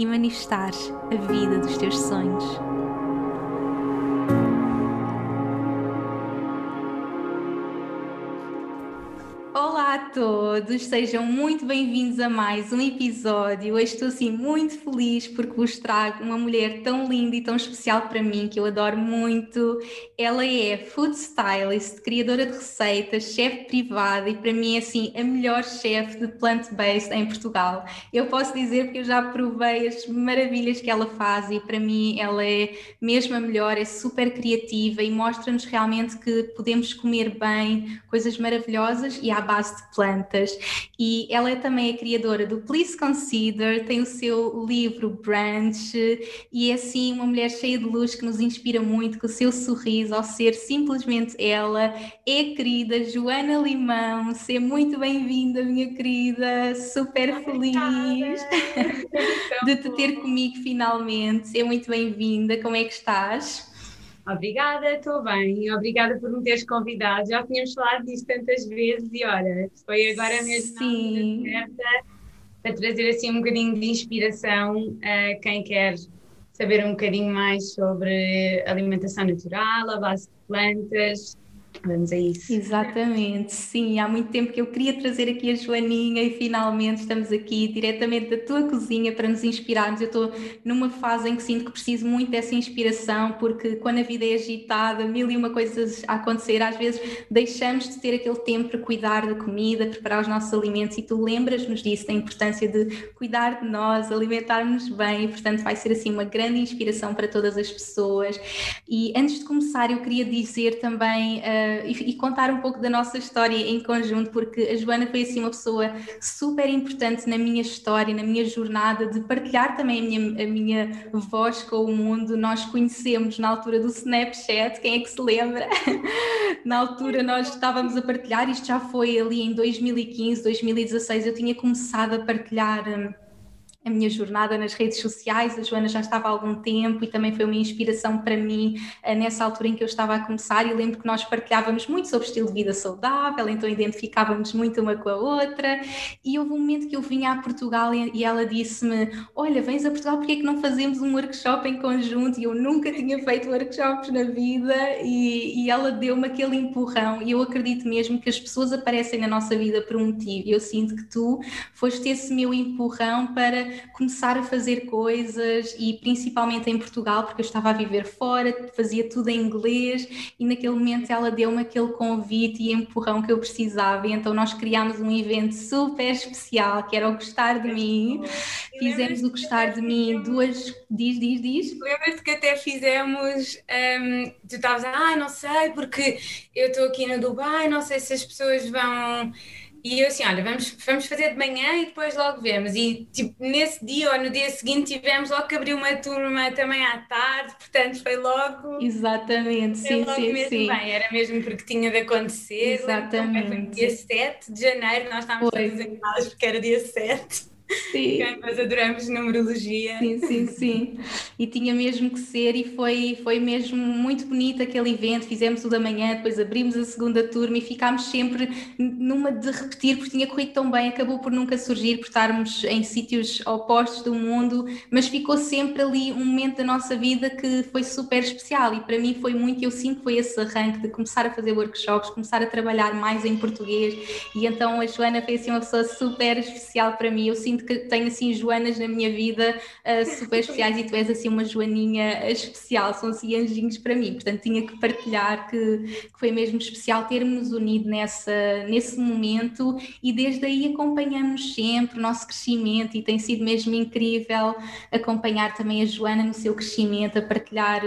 e manifestares a vida dos teus sonhos. Todos, sejam muito bem-vindos a mais um episódio. Hoje estou assim muito feliz porque vos trago uma mulher tão linda e tão especial para mim que eu adoro muito. Ela é food stylist, criadora de receitas, chefe privada e para mim é assim a melhor chefe de plant-based em Portugal. Eu posso dizer porque eu já provei as maravilhas que ela faz e para mim ela é mesmo a melhor, é super criativa e mostra-nos realmente que podemos comer bem, coisas maravilhosas e à base de plantas. E ela é também a criadora do Please Consider, tem o seu livro Branch e é assim uma mulher cheia de luz que nos inspira muito com o seu sorriso ao ser simplesmente ela. É a querida Joana Limão, seja muito bem-vinda, minha querida, super feliz de te ter comigo finalmente. Seja muito bem-vinda, como é que estás? Obrigada, estou bem. Obrigada por me teres convidado. Já tínhamos falado disto tantas vezes e olha, foi agora mesmo Sim. certa para trazer assim um bocadinho de inspiração a quem quer saber um bocadinho mais sobre alimentação natural, a base de plantas Vamos a isso. Exatamente, sim. Há muito tempo que eu queria trazer aqui a Joaninha e finalmente estamos aqui diretamente da tua cozinha para nos inspirarmos. Eu estou numa fase em que sinto que preciso muito dessa inspiração, porque quando a vida é agitada, mil e uma coisas a acontecer, às vezes deixamos de ter aquele tempo para cuidar da comida, preparar os nossos alimentos e tu lembras-nos disso, da importância de cuidar de nós, alimentar-nos bem e, portanto, vai ser assim uma grande inspiração para todas as pessoas. E antes de começar, eu queria dizer também. Uh, e, e, contar um pouco da nossa história em conjunto, porque a Joana foi assim uma pessoa super importante na minha história, na minha jornada, de partilhar também a minha, a minha voz com o mundo. Nós conhecemos na altura do Snapchat, quem é que se lembra? na altura nós estávamos a partilhar, isto já foi ali em 2015, 2016, eu tinha começado a partilhar. A minha jornada nas redes sociais. A Joana já estava há algum tempo e também foi uma inspiração para mim uh, nessa altura em que eu estava a começar. E lembro que nós partilhávamos muito sobre estilo de vida saudável, então identificávamos muito uma com a outra. E houve um momento que eu vinha a Portugal e, e ela disse-me: Olha, vens a Portugal, porque é que não fazemos um workshop em conjunto? E eu nunca tinha feito workshops na vida e, e ela deu-me aquele empurrão. E eu acredito mesmo que as pessoas aparecem na nossa vida por um motivo. E eu sinto que tu foste esse meu empurrão para começar a fazer coisas e principalmente em Portugal, porque eu estava a viver fora, fazia tudo em inglês e naquele momento ela deu-me aquele convite e empurrão que eu precisava e então nós criámos um evento super especial que era o Gostar de Mim. Fizemos o Gostar de Mim duas... Diz, diz, diz. Lembras-te que até fizemos... Um, tu estavas a ah, não sei, porque eu estou aqui no Dubai, não sei se as pessoas vão e eu assim, olha, vamos, vamos fazer de manhã e depois logo vemos. E tipo, nesse dia ou no dia seguinte tivemos logo que abrir uma turma também à tarde, portanto foi logo. Exatamente, sim, logo sim, mesmo sim. Bem, era mesmo porque tinha de acontecer. Exatamente. Foi dia 7 de janeiro, nós estávamos todas enganadas porque era dia 7. Sim. Nós adoramos numerologia. Sim, sim, sim. E tinha mesmo que ser, e foi, foi mesmo muito bonito aquele evento. Fizemos o da manhã, depois abrimos a segunda turma e ficámos sempre numa de repetir, porque tinha corrido tão bem, acabou por nunca surgir, por estarmos em sítios opostos do mundo, mas ficou sempre ali um momento da nossa vida que foi super especial. E para mim foi muito, eu sinto que foi esse arranque de começar a fazer workshops, começar a trabalhar mais em português. E então a Joana foi assim uma pessoa super especial para mim. Eu sinto que tenho assim Joanas na minha vida uh, super especiais e tu és assim uma Joaninha especial, são assim anjinhos para mim, portanto tinha que partilhar que, que foi mesmo especial termos unido nessa, nesse momento e desde aí acompanhamos sempre o nosso crescimento e tem sido mesmo incrível acompanhar também a Joana no seu crescimento, a partilhar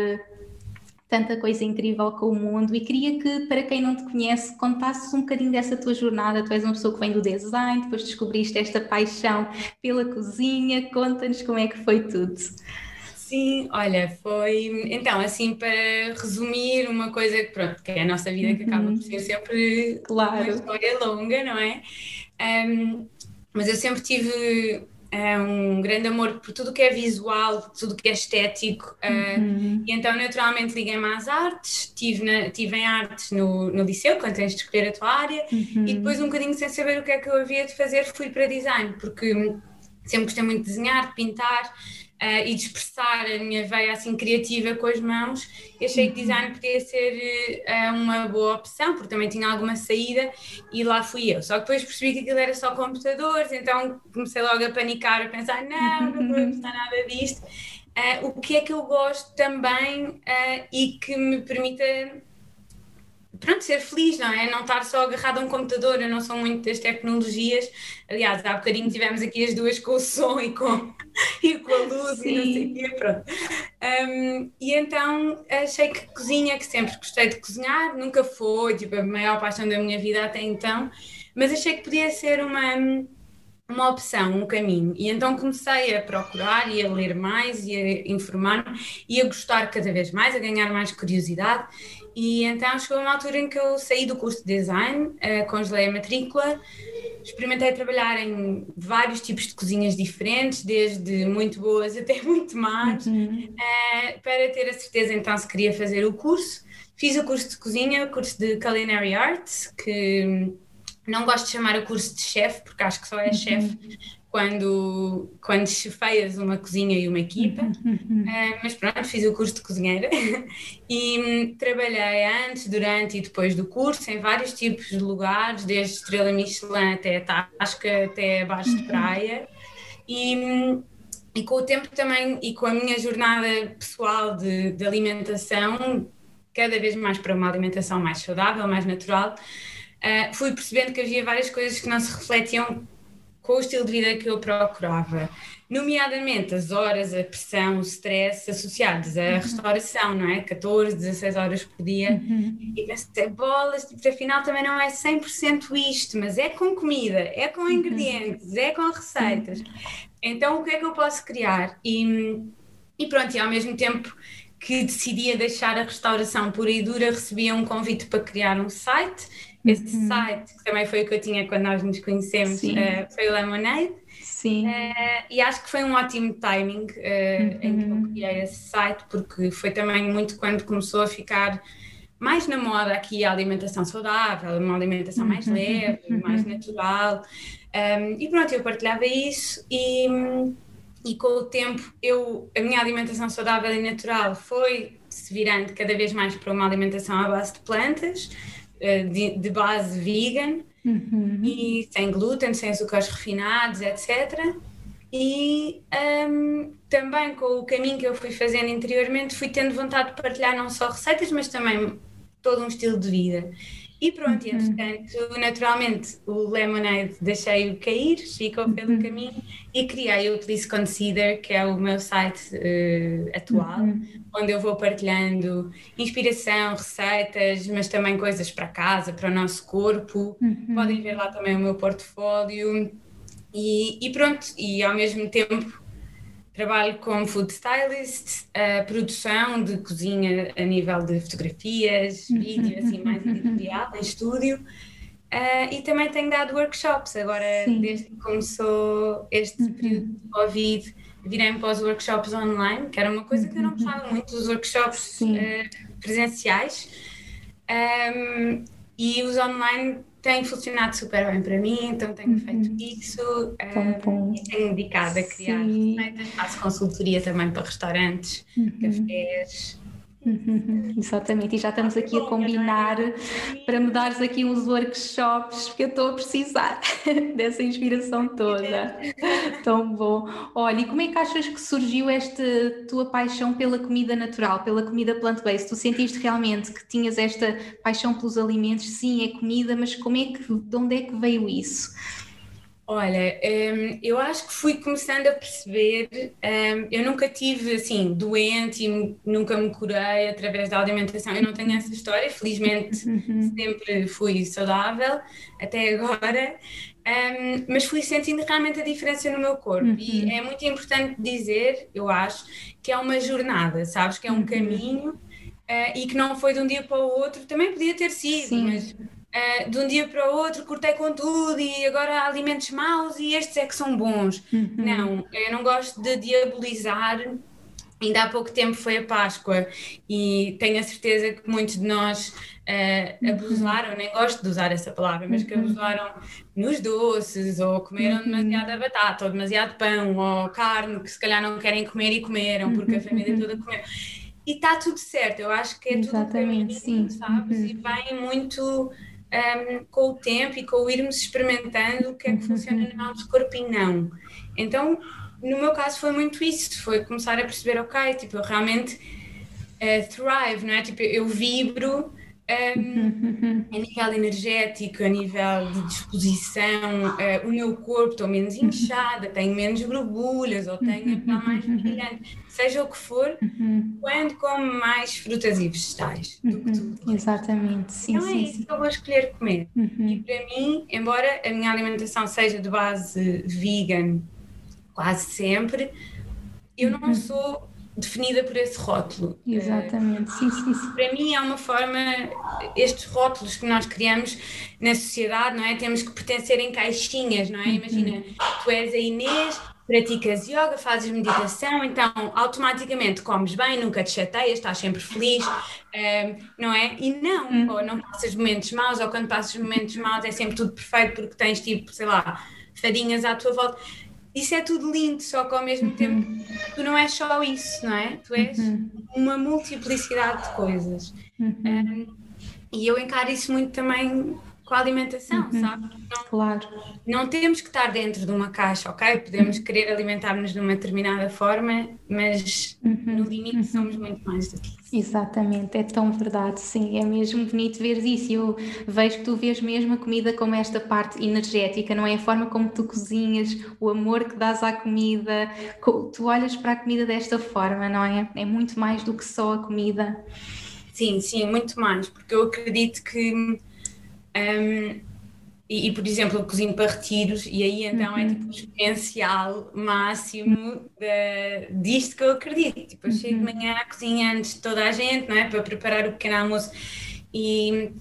tanta coisa incrível com o mundo e queria que, para quem não te conhece, contasses um bocadinho dessa tua jornada. Tu és uma pessoa que vem do design, depois descobriste esta paixão pela cozinha. Conta-nos como é que foi tudo. Sim, olha, foi. Então, assim, para resumir, uma coisa que, pronto, que é a nossa vida, que acaba por ser sempre claro. uma história longa, não é? Um, mas eu sempre tive é um grande amor por tudo que é visual, tudo que é estético. Uhum. Uh, e então, naturalmente, liguei-me às artes, tive, na, tive em artes no, no liceu, quando tens de escolher a tua área, uhum. e depois, um bocadinho sem saber o que é que eu havia de fazer, fui para design, porque sempre gostei muito de desenhar, de pintar uh, e de expressar a minha veia assim criativa com as mãos. Eu achei que design podia ser uh, uma boa opção, porque também tinha alguma saída e lá fui eu. Só que depois percebi que aquilo era só computadores, então comecei logo a panicar, a pensar: não, não vou gostar nada disto. Uh, o que é que eu gosto também e que me permita pronto, ser feliz, não é? Não estar só agarrado a um computador, eu não sou muito das tecnologias. Aliás, há bocadinho tivemos aqui as duas com o som e com, e com a luz Sim. e não sei o quê, pronto. Um, e então achei que cozinha, que sempre gostei de cozinhar, nunca foi tipo, a maior paixão da minha vida até então, mas achei que podia ser uma uma opção, um caminho. E então comecei a procurar e a ler mais e a informar-me e a gostar cada vez mais, a ganhar mais curiosidade. E então chegou uma altura em que eu saí do curso de design, uh, congelei a matrícula, experimentei trabalhar em vários tipos de cozinhas diferentes, desde muito boas até muito más, uhum. uh, para ter a certeza então se queria fazer o curso. Fiz o curso de cozinha, o curso de Culinary Arts, que não gosto de chamar o curso de chefe, porque acho que só é uhum. chefe quando, quando chefeias uma cozinha e uma equipa. Uh, mas pronto, fiz o curso de cozinheira e um, trabalhei antes, durante e depois do curso em vários tipos de lugares, desde estrela Michelin até Tasca, até abaixo de praia. E, hum, e com o tempo também, e com a minha jornada pessoal de, de alimentação, cada vez mais para uma alimentação mais saudável, mais natural, uh, fui percebendo que havia várias coisas que não se refletiam com o estilo de vida que eu procurava, nomeadamente as horas, a pressão, o stress associados à uhum. restauração, não é? 14, 16 horas por dia. Uhum. E pensei, bolas, tipo, afinal também não é 100% isto, mas é com comida, é com uhum. ingredientes, uhum. é com receitas. Então o que é que eu posso criar? E, e pronto, e ao mesmo tempo que decidia deixar a restauração pura e dura, recebia um convite para criar um site esse uhum. site, que também foi o que eu tinha quando nós nos conhecemos, uh, foi o Lemonade. Sim. Uh, e acho que foi um ótimo timing uh, uhum. em que eu uhum. criei esse site, porque foi também muito quando começou a ficar mais na moda aqui a alimentação saudável, uma alimentação mais uhum. leve, mais natural. Um, e pronto, eu partilhava isso e, e com o tempo eu, a minha alimentação saudável e natural foi se virando cada vez mais para uma alimentação à base de plantas. Eh, de, de base vegan uhum. e sem glúten, sem açúcares refinados, etc. E um, também com o caminho que eu fui fazendo interiormente, fui tendo vontade de partilhar não só receitas, mas também todo um estilo de vida. E pronto, uhum. entretanto, naturalmente, o Lemonade deixei-o cair, ficou pelo uhum. caminho e criei o Please Consider, que é o meu site uh, atual, uhum. onde eu vou partilhando inspiração, receitas, mas também coisas para casa, para o nosso corpo. Uhum. Podem ver lá também o meu portfólio. E, e pronto, e ao mesmo tempo Trabalho como food stylist, a produção de cozinha a nível de fotografias, uhum. vídeo, assim, mais editorial, em estúdio. Uh, e também tenho dado workshops. Agora, Sim. desde que começou este uhum. período de Covid, virei-me para os workshops online, que era uma coisa que eu não uhum. gostava muito, os workshops uh, presenciais. Um, e os online tem funcionado super bem para mim, então tenho uhum. feito isso um, e tenho dedicado a criar receitas, faço consultoria também para restaurantes, uhum. cafés Uhum, exatamente, e já estamos aqui a combinar para me dares aqui uns workshops, porque eu estou a precisar dessa inspiração toda. Tão bom. Olha, e como é que achas que surgiu esta tua paixão pela comida natural, pela comida plant-based? Tu sentiste realmente que tinhas esta paixão pelos alimentos? Sim, é comida, mas como é que, de onde é que veio isso? Olha, um, eu acho que fui começando a perceber. Um, eu nunca tive assim doente e nunca me curei através da alimentação. Eu não tenho essa história. Felizmente, uhum. sempre fui saudável até agora. Um, mas fui sentindo realmente a diferença no meu corpo. Uhum. E é muito importante dizer, eu acho, que é uma jornada, sabes? Que é um uhum. caminho uh, e que não foi de um dia para o outro. Também podia ter sido, Sim. mas uh, de um dia para o outro cortei com tudo e agora há alimentos maus e estes é que são bons. Uhum. Não, eu não gosto de diabolizar Ainda há pouco tempo foi a Páscoa e tenho a certeza que muitos de nós uh, abusaram, nem gosto de usar essa palavra, mas que uhum. abusaram nos doces, ou comeram uhum. demasiada batata, ou demasiado pão, ou carne que se calhar não querem comer e comeram, porque a família toda comeu. E está tudo certo, eu acho que é Exatamente, tudo caminho, sim. sabes? E vem muito um, com o tempo e com o irmos experimentando o que é que funciona no nosso corpo e não. Então, no meu caso foi muito isso, foi começar a perceber, ok, tipo, eu realmente uh, thrive, não é? Tipo, eu vibro um, a nível energético, a nível de disposição, uh, o meu corpo estou menos inchada, tenho menos borbulhas ou tenho a pele mais brilhante, seja o que for, quando como mais frutas e vegetais do que tudo. Exatamente, sim. Então é sim, isso sim. que eu vou escolher comer. Uhum. E para mim, embora a minha alimentação seja de base vegan, quase sempre, eu não uhum. sou definida por esse rótulo. Exatamente, sim, sim, sim. Para mim é uma forma, estes rótulos que nós criamos na sociedade, não é? Temos que pertencer em caixinhas, não é? Uhum. Imagina, tu és a Inês, praticas yoga, fazes meditação, então automaticamente comes bem, nunca te chateias, estás sempre feliz, um, não é? E não, uhum. ou não passas momentos maus, ou quando passas momentos maus é sempre tudo perfeito porque tens tipo, sei lá, fadinhas à tua volta isso é tudo lindo, só que ao mesmo uhum. tempo tu não és só isso, não é? Tu és uhum. uma multiplicidade de coisas. Uhum. Um, e eu encaro isso muito também com a alimentação, uhum. sabe? Não, claro. Não temos que estar dentro de uma caixa, ok? Podemos uhum. querer alimentar-nos de uma determinada forma, mas uhum. no limite uhum. somos muito mais do que isso. Exatamente, é tão verdade, sim, é mesmo bonito ver isso. Eu vejo que tu vês mesmo a comida como esta parte energética, não é? A forma como tu cozinhas, o amor que dás à comida, tu olhas para a comida desta forma, não é? É muito mais do que só a comida. Sim, sim, muito mais, porque eu acredito que um, e, e, por exemplo, eu cozinho para retiros, e aí então é uhum. é tipo o exponencial máximo de, disto que eu acredito. Tipo, eu uhum. chego de uhum. manhã à cozinha antes de toda a gente, não é? Para preparar o pequeno almoço e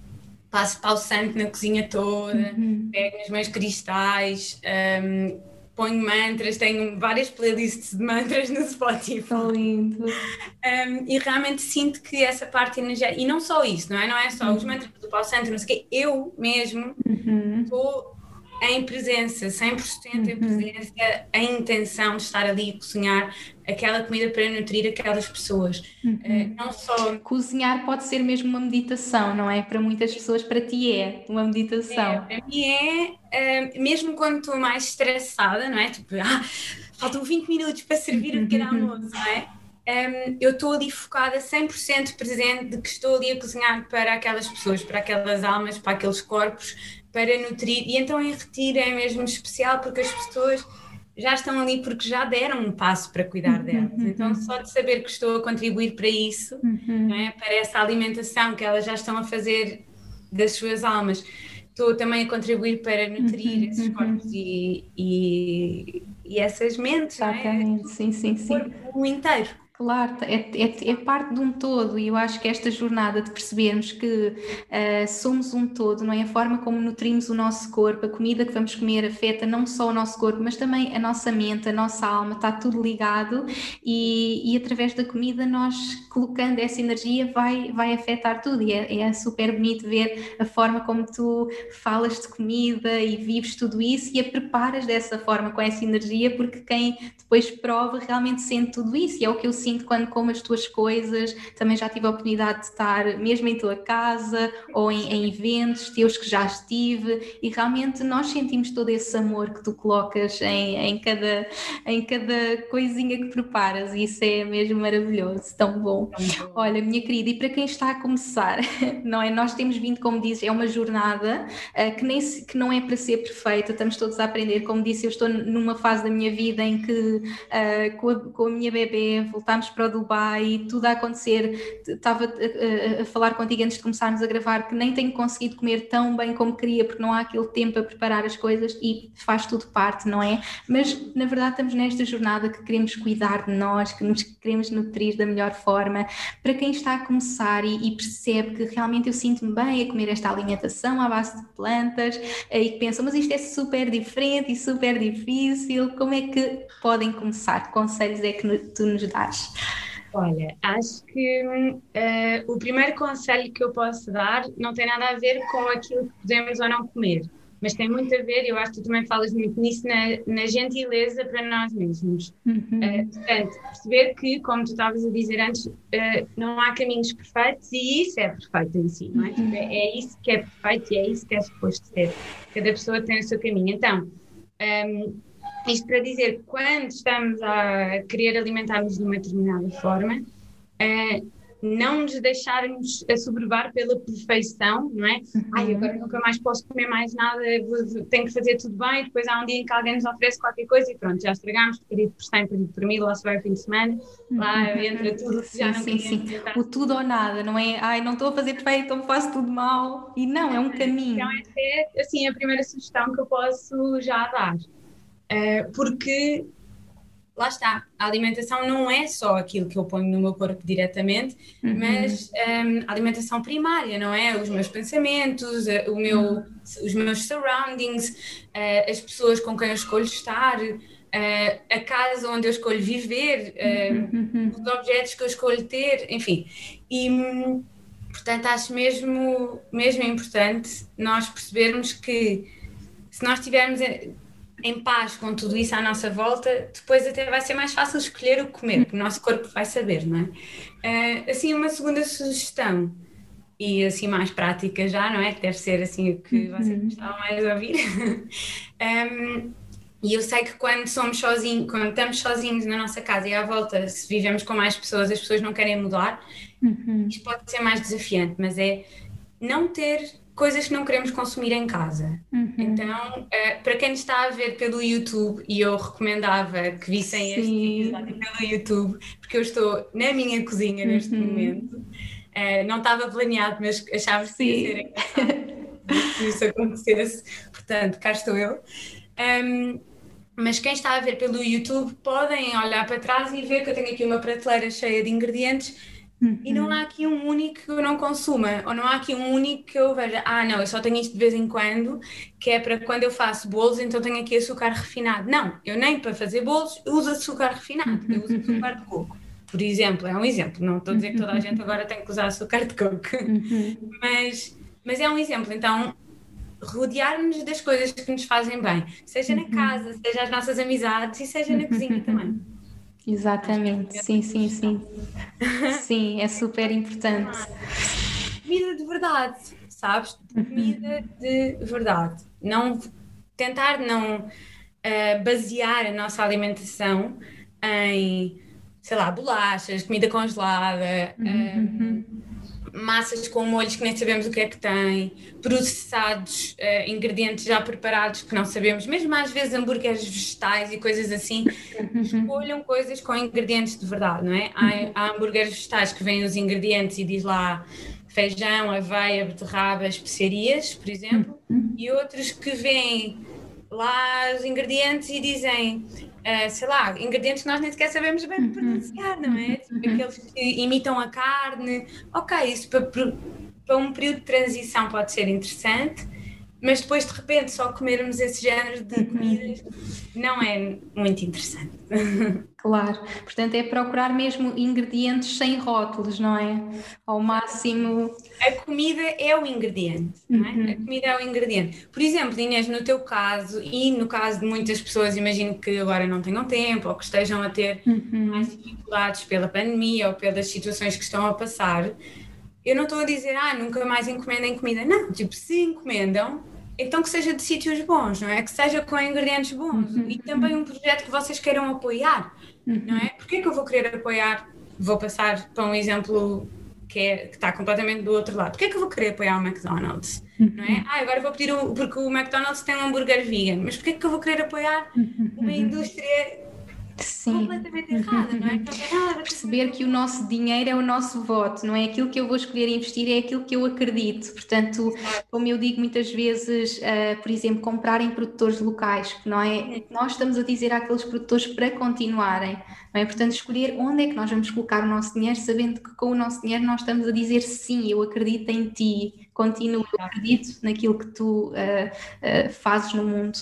passo santo na cozinha toda, uhum. pego nos meus cristais. Um, ponho mantras, tenho várias playlists de mantras no Spotify. Tão lindo. Um, e realmente sinto que essa parte energética, e não só isso, não é? Não é só uhum. os mantras do Paulo Santo, não sei o quê, eu mesmo estou uhum. Em presença, 100% uhum. em presença, a intenção de estar ali a cozinhar aquela comida para nutrir aquelas pessoas. Uhum. Uh, não só. Cozinhar pode ser mesmo uma meditação, não é? Para muitas pessoas, para ti é uma meditação. É, para mim é, uh, mesmo quando estou mais estressada, não é? Tipo, ah, faltam 20 minutos para servir o pequeno almoço, não é? Um, eu estou ali focada 100% presente de que estou ali a cozinhar para aquelas pessoas, para aquelas almas, para aqueles corpos, para nutrir. E então em retiro é mesmo especial porque as pessoas já estão ali porque já deram um passo para cuidar uhum, delas. Uhum. Então, só de saber que estou a contribuir para isso, uhum. é? para essa alimentação que elas já estão a fazer das suas almas, estou também a contribuir para nutrir esses corpos e, e, e, essas mentes. Exatamente, é? sim, sim, sim. O corpo inteiro. Claro, é, é, é, parte de um todo e eu acho que esta jornada de percebermos que uh, somos um todo, não é? A forma como nutrimos o nosso corpo, a comida que vamos comer afeta não só o nosso corpo, mas também a nossa mente, a nossa alma, está tudo ligado e, e através da comida nós colocando essa energia vai, vai afetar tudo e é, é super bonito ver a forma como tu falas de comida e vives tudo isso e a preparas dessa forma, com essa energia, porque quem depois prova realmente sente tudo isso e é o que eu sinto sinto quando como as tuas coisas, também já tive a oportunidade de estar mesmo em tua casa ou em, em eventos teus que já estive e realmente nós sentimos todo esse amor que tu colocas em, em, cada, em cada coisinha que preparas e isso é mesmo maravilhoso, tão bom. Olha, minha querida, e para quem está a começar, não é? Nós temos vindo, como dizes, é uma jornada uh, que, nem que não é para ser perfeita, estamos todos a aprender. Como disse, eu estou numa fase da minha vida em que uh, com, a, com a minha bebê voltámos viajámos para Dubai, tudo a acontecer. Estava a, a, a, falar contigo antes de começarmos a gravar que nem tenho conseguido comer tão bem como queria, porque não há aquele tempo a preparar as coisas e faz tudo parte, não é? Mas na verdade estamos nesta jornada que queremos cuidar de nós, que nos queremos nutrir da melhor forma. Para quem está a começar e, e percebe que realmente eu sinto-me bem a comer esta alimentação à base de plantas e que pensam, mas isto é super diferente e super difícil, como é que podem começar? Que conselhos é que tu nos dás? Olha, acho que uh, o primeiro conselho que eu posso dar não tem nada a ver com aquilo que podemos ou não comer mas tem muito a ver, eu acho que tu também falas muito nisso, na, na gentileza para nós mesmos. Uhum. Uh, portanto, perceber que, como tu estavas a dizer antes, uh, não há caminhos perfeitos e isso é perfeito em si, não é? Uhum. É, é isso que é perfeito e é isso que é suposto ser. Cada pessoa tem o seu caminho. Então, um, isto para dizer, quando estamos a querer alimentar-nos de uma determinada forma, uh, não nos deixarmos assoberbar pela perfeição, não é? Uhum. Ai, agora nunca mais posso comer mais nada, tenho que fazer tudo bem, depois há um dia em que alguém nos oferece qualquer coisa e pronto, já estragamos, perdido por 100, perdido por mil, lá se vai o fim de semana, lá uhum. entra tudo, sim, já não sim, sim. O tudo ou nada, não é? Ai, não estou a fazer perfeito, então faço tudo mal. E não, é um caminho. Então essa é, assim, a primeira sugestão que eu posso já dar. Uh, porque lá está, a alimentação não é só aquilo que eu ponho no meu corpo diretamente, uhum. mas um, a alimentação primária, não é? Os meus pensamentos, o meu, uhum. os meus surroundings, uh, as pessoas com quem eu escolho estar, uh, a casa onde eu escolho viver, uh, uhum. os objetos que eu escolho ter, enfim. E, portanto, acho mesmo, mesmo importante nós percebermos que se nós tivermos em paz com tudo isso à nossa volta, depois até vai ser mais fácil escolher o que comer, porque o nosso corpo vai saber, não é? Uh, assim, uma segunda sugestão, e assim mais prática já, não é? Que deve ser assim o que vocês uhum. gostavam mais de ouvir. um, e eu sei que quando somos sozinhos, quando estamos sozinhos na nossa casa e à volta, se vivemos com mais pessoas, as pessoas não querem mudar, uhum. isto pode ser mais desafiante, mas é não ter coisas que não queremos consumir em casa. Uhum. Então, uh, para quem está a ver pelo YouTube, e eu recomendava que vissem Sim. este episódio pelo YouTube, porque eu estou na minha cozinha neste uhum. momento. Uh, não estava planeado, mas achávamos que ia se isso acontecesse. Portanto, cá estou eu. Um, mas quem está a ver pelo YouTube podem olhar para trás e ver que eu tenho aqui uma prateleira cheia de ingredientes Uhum. E não há aqui um único que eu não consuma, ou não há aqui um único que eu veja, ah, não, eu só tenho isto de vez em quando, que é para quando eu faço bolos, então tenho aqui açúcar refinado. Não, eu nem para fazer bolos uso açúcar refinado, eu uso açúcar de coco. Por exemplo, é um exemplo, não estou a dizer que toda a gente agora tem que usar açúcar de coco, mas, mas é um exemplo. Então, rodear-nos das coisas que nos fazem bem, seja na casa, seja as nossas amizades e seja na cozinha também. Exatamente, sim, sim, sim. Sim, é super importante. Comida de verdade, sabes? Comida de verdade. Não tentar não uh, basear a nossa alimentação em, sei lá, bolachas, comida congelada. Uhum. Uh, massas com molhos que nem sabemos o que é que têm, processados, uh, ingredientes já preparados que não sabemos, mesmo às vezes hambúrgueres vegetais e coisas assim, escolham coisas com ingredientes de verdade, não é? Há, há hambúrgueres vegetais que vêm os ingredientes e diz lá feijão, aveia, beterraba, especiarias, por exemplo, e outros que vêm lá os ingredientes e dizem uh, sei lá, ingredientes que nós nem sequer sabemos bem uhum. pronunciar, não é? Tipo, uhum. aqueles que imitam a carne. Ok, isso para, para um período de transição pode ser interessante, mas depois de repente só comermos esse género de uhum. comidas não é muito interessante. Claro, portanto é procurar mesmo ingredientes sem rótulos, não é? Ao máximo. A comida é o ingrediente, não é? Uhum. A comida é o ingrediente. Por exemplo, Inês, no teu caso e no caso de muitas pessoas, imagino que agora não tenham tempo ou que estejam a ter uhum. mais dificuldades pela pandemia ou pelas situações que estão a passar. Eu não estou a dizer, ah, nunca mais encomendem comida. Não, tipo, se encomendam, então que seja de sítios bons, não é? Que seja com ingredientes bons uhum. e também um projeto que vocês queiram apoiar, uhum. não é? Porquê que eu vou querer apoiar? Vou passar para um exemplo que, é, que está completamente do outro lado. Porquê que eu vou querer apoiar o McDonald's? Uhum. Não é? Ah, agora vou pedir um, porque o McDonald's tem um hambúrguer vegan, mas porquê que eu vou querer apoiar uma indústria Sim. completamente errada, não é? Não tem nada a ver Perceber que o nosso dinheiro é o nosso voto, não é? Aquilo que eu vou escolher investir é aquilo que eu acredito. Portanto, como eu digo muitas vezes, uh, por exemplo, comprarem produtores locais, não é? Nós estamos a dizer àqueles produtores para continuarem, não é? Portanto, escolher onde é que nós vamos colocar o nosso dinheiro, sabendo que com o nosso dinheiro nós estamos a dizer sim, eu acredito em ti, continuo, eu acredito naquilo que tu uh, uh, fazes no mundo.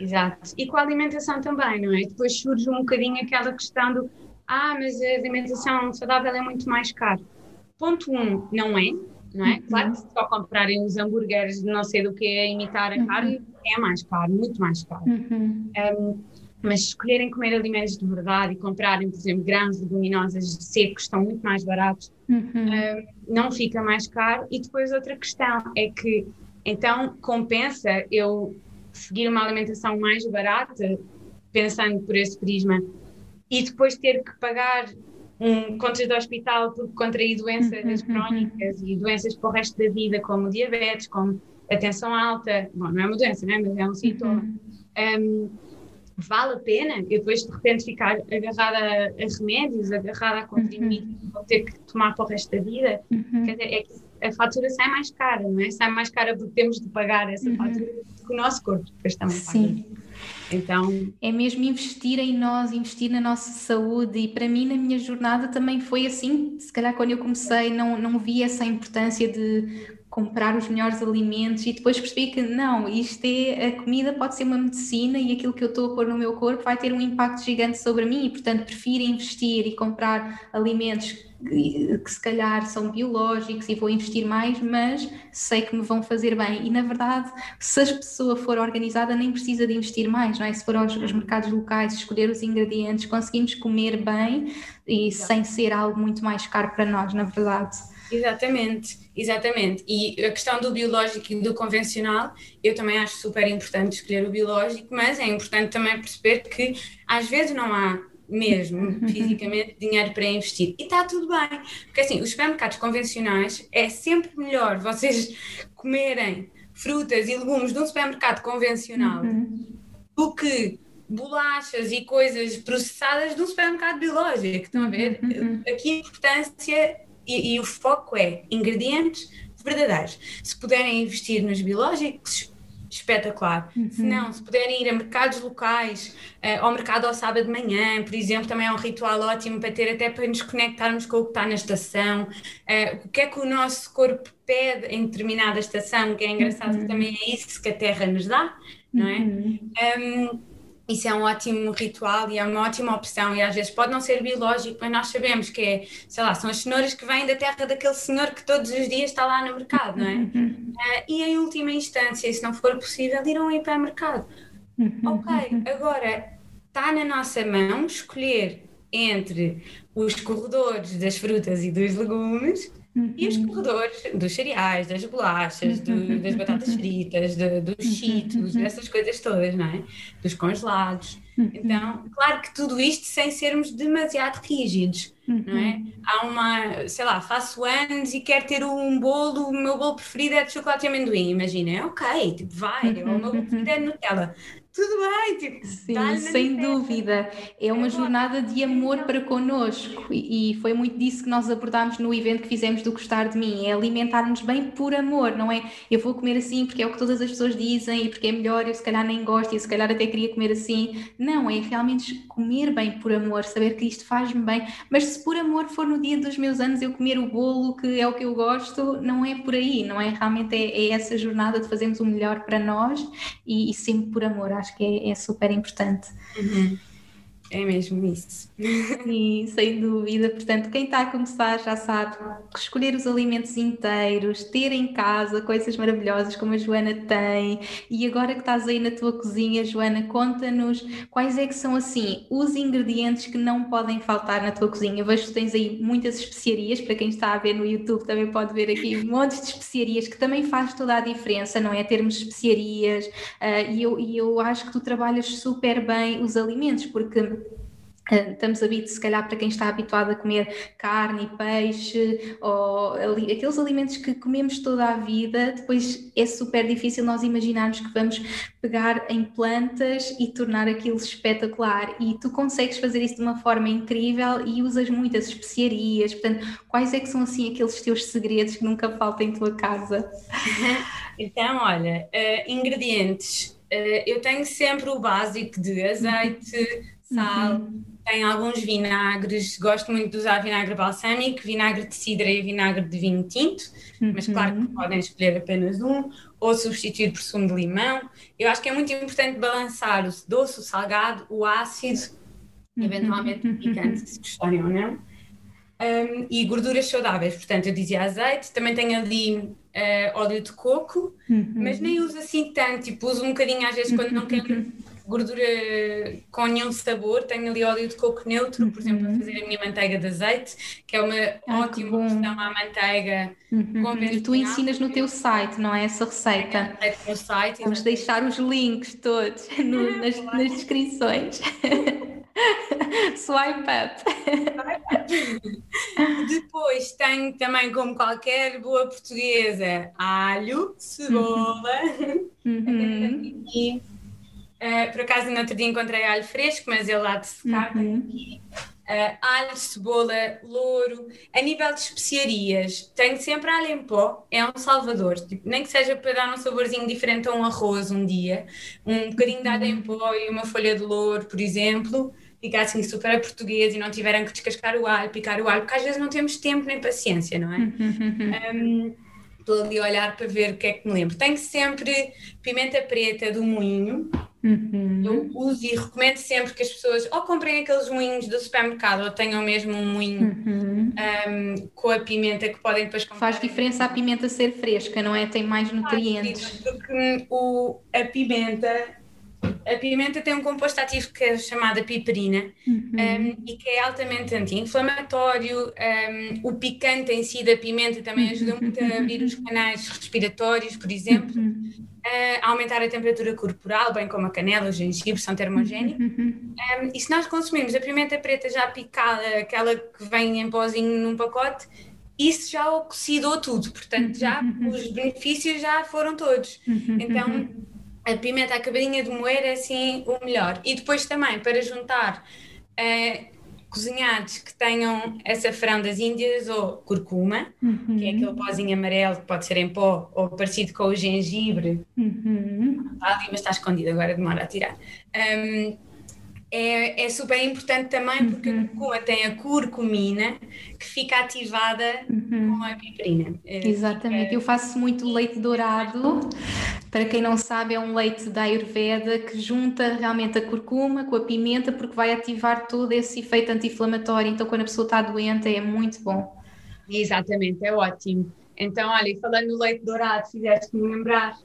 Exato. E com a alimentação também, não é? Depois surge um bocadinho aquela questão do ah, mas a alimentação saudável é muito mais caro. Ponto um, não é, não é? Uhum. Claro que se só comprarem os hambúrgueres de não sei do que a imitar a uhum. carne, é mais caro, muito mais caro. Uhum. Um, mas escolherem comer alimentos de verdade e comprarem, por exemplo, grãos, leguminosas secos, estão muito mais baratos, uhum. um, não fica mais caro. E depois outra questão é que, então, compensa eu seguir uma alimentação mais barata, pensando por esse prisma, e depois ter que pagar um contas de hospital porque contraí doenças uhum, uhum. crónicas e doenças para o resto da vida, como diabetes, como a tensão alta, bom, não é uma doença, né? mas é um sintoma. Um, vale a pena eu depois de repente ficar agarrada a, remédios, agarrada a comprimidos, uhum. vou ter que tomar para o resto da vida? Uhum. Quer dizer, é que a fatura sai mais cara, não é? Sai mais cara porque temos de pagar essa uhum. fatura que o nosso corpo depois também Sim. paga. Então é mesmo investir em nós, investir na nossa saúde e para mim na minha jornada também foi assim. Se calhar quando eu comecei não não vi essa importância de comprar os melhores alimentos e depois percebi que não, isto é a comida pode ser uma medicina e aquilo que eu estou a pôr no meu corpo vai ter um impacto gigante sobre mim e portanto prefiro investir e comprar alimentos que, que se calhar são biológicos e vou investir mais, mas sei que me vão fazer bem e na verdade se a pessoa for organizada nem precisa de investir mais, não é? Se for aos, aos mercados locais, escolher os ingredientes, conseguimos comer bem e sem ser algo muito mais caro para nós, na verdade. Exatamente, exatamente. E a questão do biológico e do convencional, eu também acho super importante escolher o biológico, mas é importante também perceber que às vezes não há mesmo uhum. fisicamente dinheiro para investir. E está tudo bem, porque assim, os supermercados convencionais é sempre melhor vocês comerem frutas e legumes de um supermercado convencional uhum. do que bolachas e coisas processadas de um supermercado biológico. Estão a ver? Uhum. Aqui a importância e, e o foco é ingredientes verdadeiros. Se puderem investir nos biológicos, espetacular. Uhum. Se não, se puderem ir a mercados locais, uh, ao mercado ao sábado de manhã, por exemplo, também é um ritual ótimo para ter, até para nos conectarmos com o que está na estação, uh, o que é que o nosso corpo pede em determinada estação, que é engraçado uhum. que também é isso que a Terra nos dá, não é? Uhum. Um, isso é um ótimo ritual e é uma ótima opção e às vezes pode não ser biológico, mas nós sabemos que é, sei lá, são as cenouras que vêm da terra daquele senhor que todos os dias está lá no mercado, não é? Uh, e em última instância, se não for possível, ir a um hipermercado. ok, agora está na nossa mão escolher entre os corredores das frutas e dos legumes Uhum. E os uhum. corredores dos cereais, das bolachas, do, uhum. das batatas fritas, do, dos uhum. cheetos, dessas coisas todas, não é? Dos congelados. Então, claro que tudo isto sem sermos demasiado rígidos, não é? Há uma, sei lá, faço anos e quero ter um bolo, o meu bolo preferido é de chocolate e amendoim, imagina, ok, tipo, vai, o meu bolo preferido é de Nutella tudo bem, tipo, Sim, sem dúvida. É uma jornada de amor para connosco e, foi muito disso que nós abordámos no evento que fizemos do Gostar de Mim, é alimentar-nos bem por amor, não é? Eu vou comer assim porque é o que todas as pessoas dizem e porque é melhor, eu se calhar nem gosto e se calhar até queria comer assim. Não, é realmente comer bem por amor, saber que isto faz-me bem, mas se por amor for no dia dos meus anos eu comer o bolo que é o que eu gosto, não é por aí, não é? Realmente é, é essa jornada de fazermos o melhor para nós e, e sempre por amor acho que é, é super importante. Uhum. É mesmo isso. Sim, sem dúvida. Portanto, quem está a começar já sabe escolher os alimentos inteiros, ter em casa coisas maravilhosas como a Joana tem. E agora que estás aí na tua cozinha, Joana, conta-nos quais é que são assim os ingredientes que não podem faltar na tua cozinha. Vejo que tens aí muitas especiarias, para quem está a ver no YouTube também pode ver aqui um monte de especiarias que também faz toda a diferença, não é? Termos especiarias uh, e, eu, e eu acho que tu trabalhas super bem os alimentos, porque estamos habituados, se calhar para quem está habituado a comer carne e peixe, ou ali, aqueles alimentos que comemos toda a vida, depois é super difícil nós imaginarmos que vamos pegar em plantas e tornar aquilo espetacular. E tu consegues fazer isso de uma forma incrível e usas muitas especiarias. Portanto, quais é que são assim aqueles teus segredos que nunca faltam em tua casa? Então, olha, uh, ingredientes. Uh, eu tenho sempre o básico de azeite, sal, uhum tem alguns vinagres, gosto muito de usar vinagre balsâmico, vinagre de cidra e vinagre de vinho tinto, uhum. mas claro que podem escolher apenas um, ou substituir por sumo de limão. Eu acho que é muito importante balançar o doce, o salgado, o ácido, uhum. eventualmente o picante, se gostarem ou não. Um, e gorduras saudáveis, portanto, eu dizia azeite, também tenho ali uh, óleo de coco, uhum. mas nem uso assim tanto, tipo, uso um bocadinho às vezes quando não quero gordura com nenhum sabor, tenho ali óleo de coco neutro, por exemplo, para uhum. fazer a minha manteiga de azeite, que é uma ah, ótima opção à manteiga uhum. E tu ensinas no teu site, não é essa receita? É no site. Vamos deixar os links todos no, nas, nas descrições. Swipe up. Depois tenho também, como qualquer boa portuguesa, alho, cebola. Uhum. Uh, por acaso, no outro dia encontrei alho fresco, mas ele lá de secar. Uhum. Uh, alho, cebola, louro. A nível de especiarias, tenho sempre alho em pó, é um salvador. Tipo, nem que seja para dar um saborzinho diferente a um arroz um dia. Um bocadinho de alho em pó e uma folha de louro, por exemplo. Ficar assim super a português e não tiveram que descascar o alho, picar o alho, porque às vezes não temos tempo nem paciência, não é? um, estou ali a olhar para ver o que é que me lembro. Tenho sempre pimenta preta do moinho, Uhum. Eu uso e recomendo sempre que as pessoas ou comprem aqueles moinhos do supermercado ou tenham mesmo um moinho uhum. um, com a pimenta que podem depois comprar. Faz diferença a pimenta ser fresca, não é? Tem mais nutrientes. porque o, a pimenta a pimenta tem um composto ativo que é chamado piperina uhum. um, e que é altamente anti-inflamatório. Um, o picante em si da pimenta também ajuda muito a abrir os canais respiratórios, por exemplo. Uhum a aumentar a temperatura corporal, bem como a canela, o gengibre, são termogénicos. Um, e se nós consumirmos a pimenta preta já picada, aquela que vem em pozinho num pacote, isso já oxidou tudo, portanto, já os benefícios já foram todos. Então, a pimenta acabadinha de moer é assim o melhor. E depois também, para juntar. Uh, cozinhados que tenham açafrão das Índias ou curcuma, uhum. que é aquele pozinho amarelo que pode ser em pó ou parecido com o gengibre. Uhum. Está ali, mas está escondido, agora demora a tirar. Um, é, é, super importante também porque uhum. a curcuma tem a curcumina que fica ativada uhum. com a piperina. Eh, Exatamente, eu faço muito leite dourado para quem não sabe, é um leite da Ayurveda que junta realmente a curcuma com a pimenta porque vai ativar todo esse efeito anti-inflamatório. Então, quando a pessoa está doente, é muito bom. Exatamente, é ótimo. Então, olha, falando no leite dourado, fizeste-me lembrar.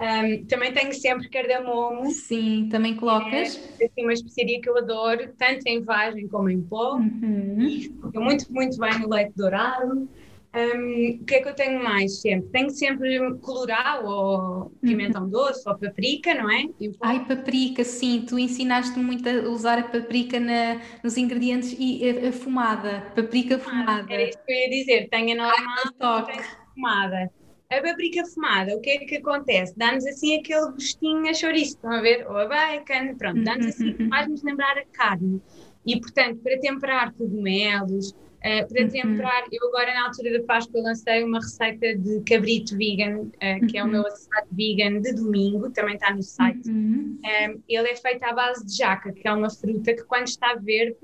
Um, também tenho sempre cardamomo. Sim, também colocas? É assim, uma especiaria que eu adoro, tanto em vagem como em pó. Uhum. E fica muito, muito bem no leite dourado. Um, o que é que eu tenho mais sempre? Tenho sempre colorau ou pimentão uhum. doce ou paprika, não é? Ai, paprika, sim. Tu ensinaste muito a usar a paprika na, nos ingredientes e a, a fumada. Paprika ah, fumada. Era isso que eu ia dizer. Tenho a normal e tenho a fumada. A paprika fumada, o que é que acontece? Dá-nos assim aquele gostinho a chouriço, estão a ver? Ou a bacon, pronto, dá-nos assim, uhum. faz-nos lembrar a carne. E, portanto, para temperar cogumelos, Uh, para uhum. temperar, eu agora na altura da Páscoa lancei uma receita de cabrito vegan, uh, que é o meu assado vegan de domingo, também está no site. Uhum. Um, ele é feito à base de jaca, que é uma fruta que quando está verde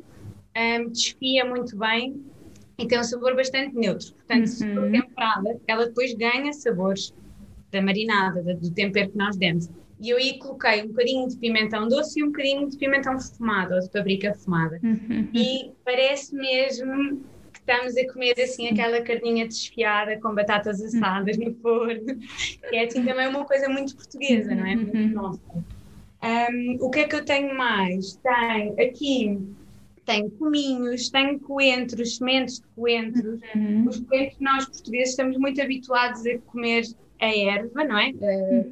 um, desfia muito bem e tem um sabor bastante neutro. Portanto, uhum. se for uhum. temperada, ela depois ganha sabores da marinada, do tempero que nós demos. E eu aí coloquei um bocadinho de pimentão doce e um bocadinho de pimentão fumado, ou de paprika fumada. Uhum. E parece mesmo que estamos a comer assim aquela carninha desfiada com batatas assadas no forno. Que é assim também uma coisa muito portuguesa, não é? Muito uhum. nossa. Um, o que é que eu tenho mais? Tenho aqui tenho cominhos, tenho coentros, sementes de coentros. Uhum. Os coentros nós portugueses estamos muito habituados a comer a erva, não é?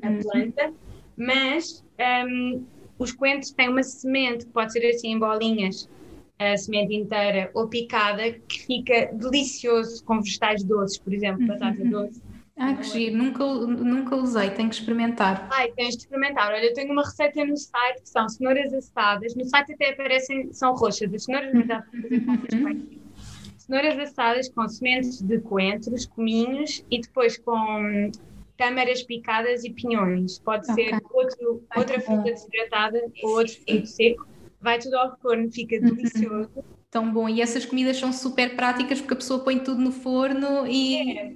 A, a planta mas um, os coentros têm uma semente que pode ser assim em bolinhas, a semente inteira ou picada, que fica delicioso com vegetais doces, por exemplo, batata uhum. doce. Ah, que giro, nunca, nunca usei, tenho que experimentar. Ai, tens de experimentar. Olha, eu tenho uma receita no site que são cenouras assadas. No site até aparecem, são roxas, as cenouras, mas dá para fazer com uhum. Cenouras assadas com sementes de coentros, cominhos e depois com câmaras picadas e pinhões. Pode okay. ser outro, outra fruta desidratada ou outro fruto seco. Vai tudo ao forno, fica uhum. delicioso. Tão bom. E essas comidas são super práticas porque a pessoa põe tudo no forno e. É.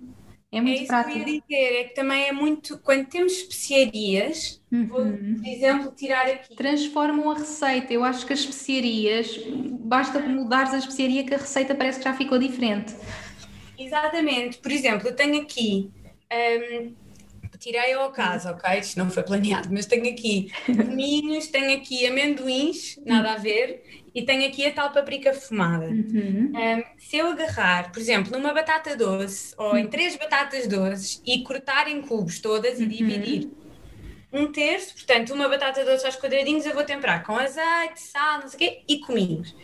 É muito é isso prático. que eu ia dizer, é que também é muito. Quando temos especiarias, uhum. vou, por exemplo, tirar aqui. Transformam a receita. Eu acho que as especiarias, basta mudar a especiaria que a receita parece que já ficou diferente. Exatamente. Por exemplo, eu tenho aqui. Um, tirei ao caso, ok? Isto não foi planeado, mas tenho aqui milhos, tenho aqui amendoins, nada a ver, e tenho aqui a tal paprika fumada. Uhum. Um, se eu agarrar, por exemplo, numa batata doce ou em três batatas doces e cortar em cubos todas e uhum. dividir um terço, portanto, uma batata doce aos quadradinhos eu vou temperar com azeite, sal, não sei o quê, e cominhos.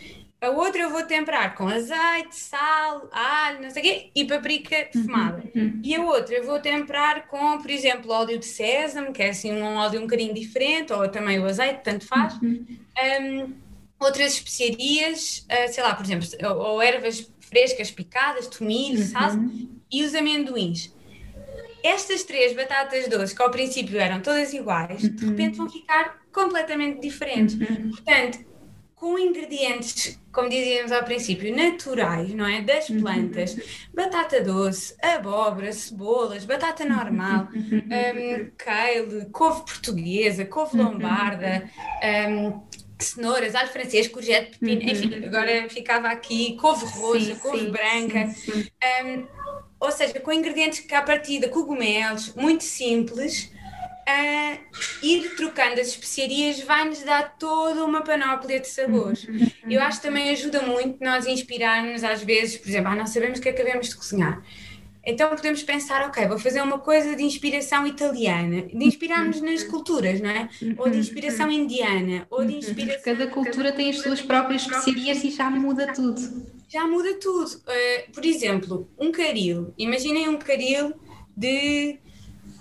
A outra eu vou temperar com azeite, sal, alho, não sei o quê, e paprika defumada. Uhum, uhum. E a outra eu vou temperar com, por exemplo, óleo de sésamo, que é assim um óleo um bocadinho diferente, ou também o azeite, tanto faz. Uhum. Um, outras especiarias, uh, sei lá, por exemplo, ou, ou, ervas frescas picadas, tomilho, uhum. salsa, e os amendoins. Estas três batatas doces, que ao princípio eram todas iguais, de repente vão ficar completamente diferentes. Portanto, com ingredientes, como dizíamos ao princípio, naturais, não é? Das uhum. plantas, batata doce, abóbora, cebolas, batata normal, um, kale, couve portuguesa, couve uhum. lombarda, um, cenouras, alho francês, courgette, pepino, enfim, agora ficava aqui couve roxa, sim, couve sim, branca. Sim, um, ou seja, com ingredientes que à partida, cogumelos, muito simples, uh, ir trocando as especiarias vai-nos dar toda uma panóplia de sabores. Eu acho que também ajuda muito nós inspirarmos às vezes, por exemplo, ah, não sabemos o que acabamos de cozinhar. Então podemos pensar, ok, vou fazer uma coisa de inspiração italiana, de inspirarmos nas culturas, não é? Ou de inspiração indiana, ou de inspiração... Cada cultura tem as suas próprias especiarias e já muda tudo. Já muda tudo. Uh, por exemplo, um caril. Imaginem um caril de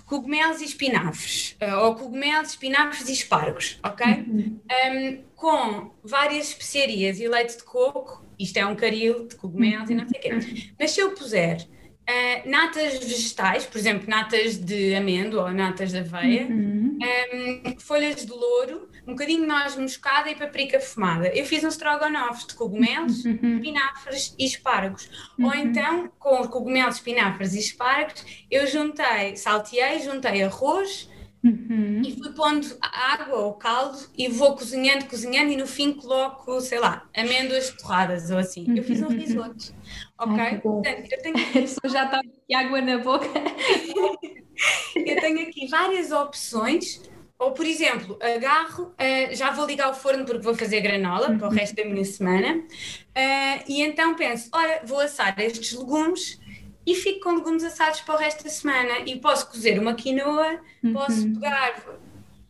cogumelos e espinafres, uh, ou cogumelos, espinafres e espargos, ok? Uhum. Um, com várias especiarias e leite de coco, isto é um caril de cogumelos e não sei o quê. Uhum. Mas se eu puser uh, natas vegetais, por exemplo, natas de amêndoa ou natas de aveia, uhum. um, folhas de louro, um bocadinho de noz moscada e paprika fumada. Eu fiz um strogonoff de cogumelos, uhum. espinafres e espargos. Uhum. Ou então, com os cogumelos, espinafres e espargos, eu juntei, salteei, juntei arroz, Uhum. E fui pondo água ou caldo e vou cozinhando, cozinhando e no fim coloco, sei lá, amêndoas torradas ou assim. Uhum. Eu fiz um uhum. risoto, ok? Ai, Portanto, eu tenho... A pessoa já está com água na boca. eu tenho aqui várias opções ou, por exemplo, agarro, uh, já vou ligar o forno porque vou fazer granola uhum. para o uhum. resto da minha semana, uh, e então penso: olha, vou assar estes legumes e fico com legumes assados para o resto da semana. E posso cozer uma quinoa, uhum. posso pegar.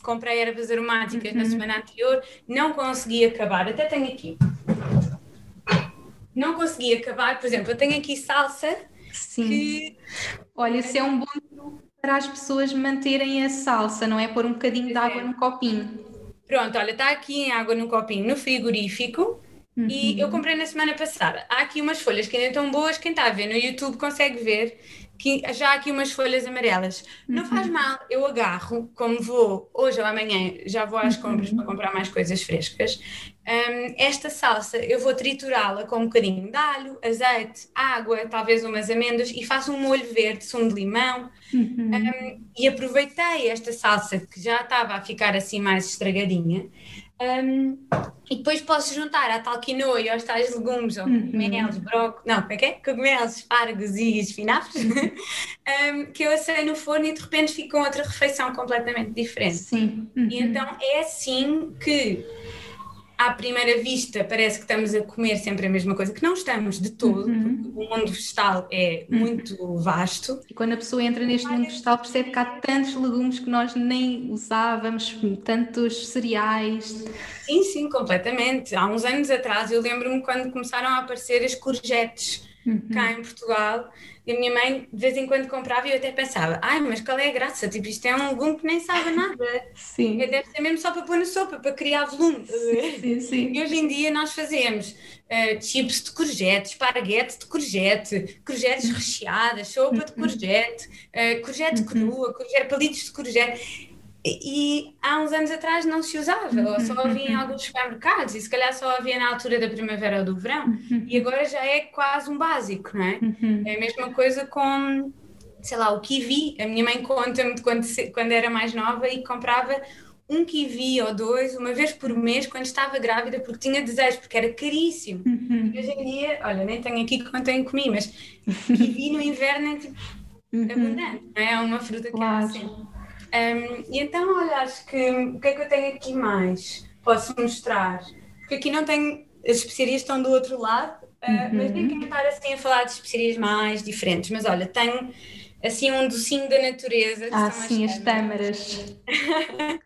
Comprei ervas aromáticas uhum. na semana anterior, não consegui acabar, até tenho aqui. Não consegui acabar, por exemplo, eu tenho aqui salsa. Sim. Que... Olha, esse é um bom para as pessoas manterem a salsa, não é? Pôr um bocadinho de água é. no copinho. Pronto, olha, está aqui em água no copinho no frigorífico uhum. e eu comprei na semana passada. Há aqui umas folhas que ainda estão boas, quem está a ver no YouTube consegue ver que já há aqui umas folhas amarelas. Não uhum. faz mal, eu agarro, como vou hoje ou amanhã, já vou às compras uhum. para comprar mais coisas frescas. Um, esta salsa eu vou triturá-la com um bocadinho de alho, azeite, água, talvez umas amêndoas e faço um molho verde, sumo de limão. Uhum. Um, e aproveitei esta salsa que já estava a ficar assim mais estragadinha um, e depois posso juntar a tal quinoa e aos tais legumes, ou uhum. cogumelos, brócolis, não, como é que é? Cogumelos, espargos e espinafres, um, que eu assei no forno e de repente fico com outra refeição completamente diferente. Sim. Uhum. E então é assim que à primeira vista parece que estamos a comer sempre a mesma coisa, que não estamos de todo, uhum. porque o mundo vegetal é uhum. muito vasto. E quando a pessoa entra neste mundo vegetal percebe que há tantos legumes que nós nem usávamos, tantos cereais. Sim, sim, completamente. Há uns anos atrás eu lembro-me quando começaram a aparecer as courgettes uhum. cá em Portugal e a minha mãe de vez em quando comprava e eu até pensava, ai, mas qual é a graça? Tipo, isto é um legume que nem sabe nada. Sim. Deve ser mesmo só para pôr na sopa, para criar volume. Sim, sim. E hoje em dia nós fazemos uh, chips de courgette, esparguete de courgette, courgettes recheadas, sopa de uhum. courgette, uh, courgette uhum. crua, courgette, palitos de courgette e há uns anos atrás não se usava, ou só havia em alguns supermercados, e se calhar só havia na altura da primavera ou do verão, e agora já é quase um básico, não é? É a mesma coisa com, sei lá, o kiwi. A minha mãe conta-me de quando, quando era mais nova e comprava um kiwi ou dois uma vez por mês quando estava grávida, porque tinha desejo, porque era caríssimo. E hoje em dia, olha, nem tenho aqui quanto tenho comido, mas kiwi no inverno é tipo abundante, não é? É uma fruta que claro. é assim. Um, e então, olha, acho que o que é que eu tenho aqui mais? Posso mostrar? Porque aqui não tenho, as especiarias estão do outro lado, uh, uhum. mas nem quero estar assim a falar de especiarias mais diferentes. Mas olha, tenho assim um docinho da natureza. Ah, sim, as tâmaras.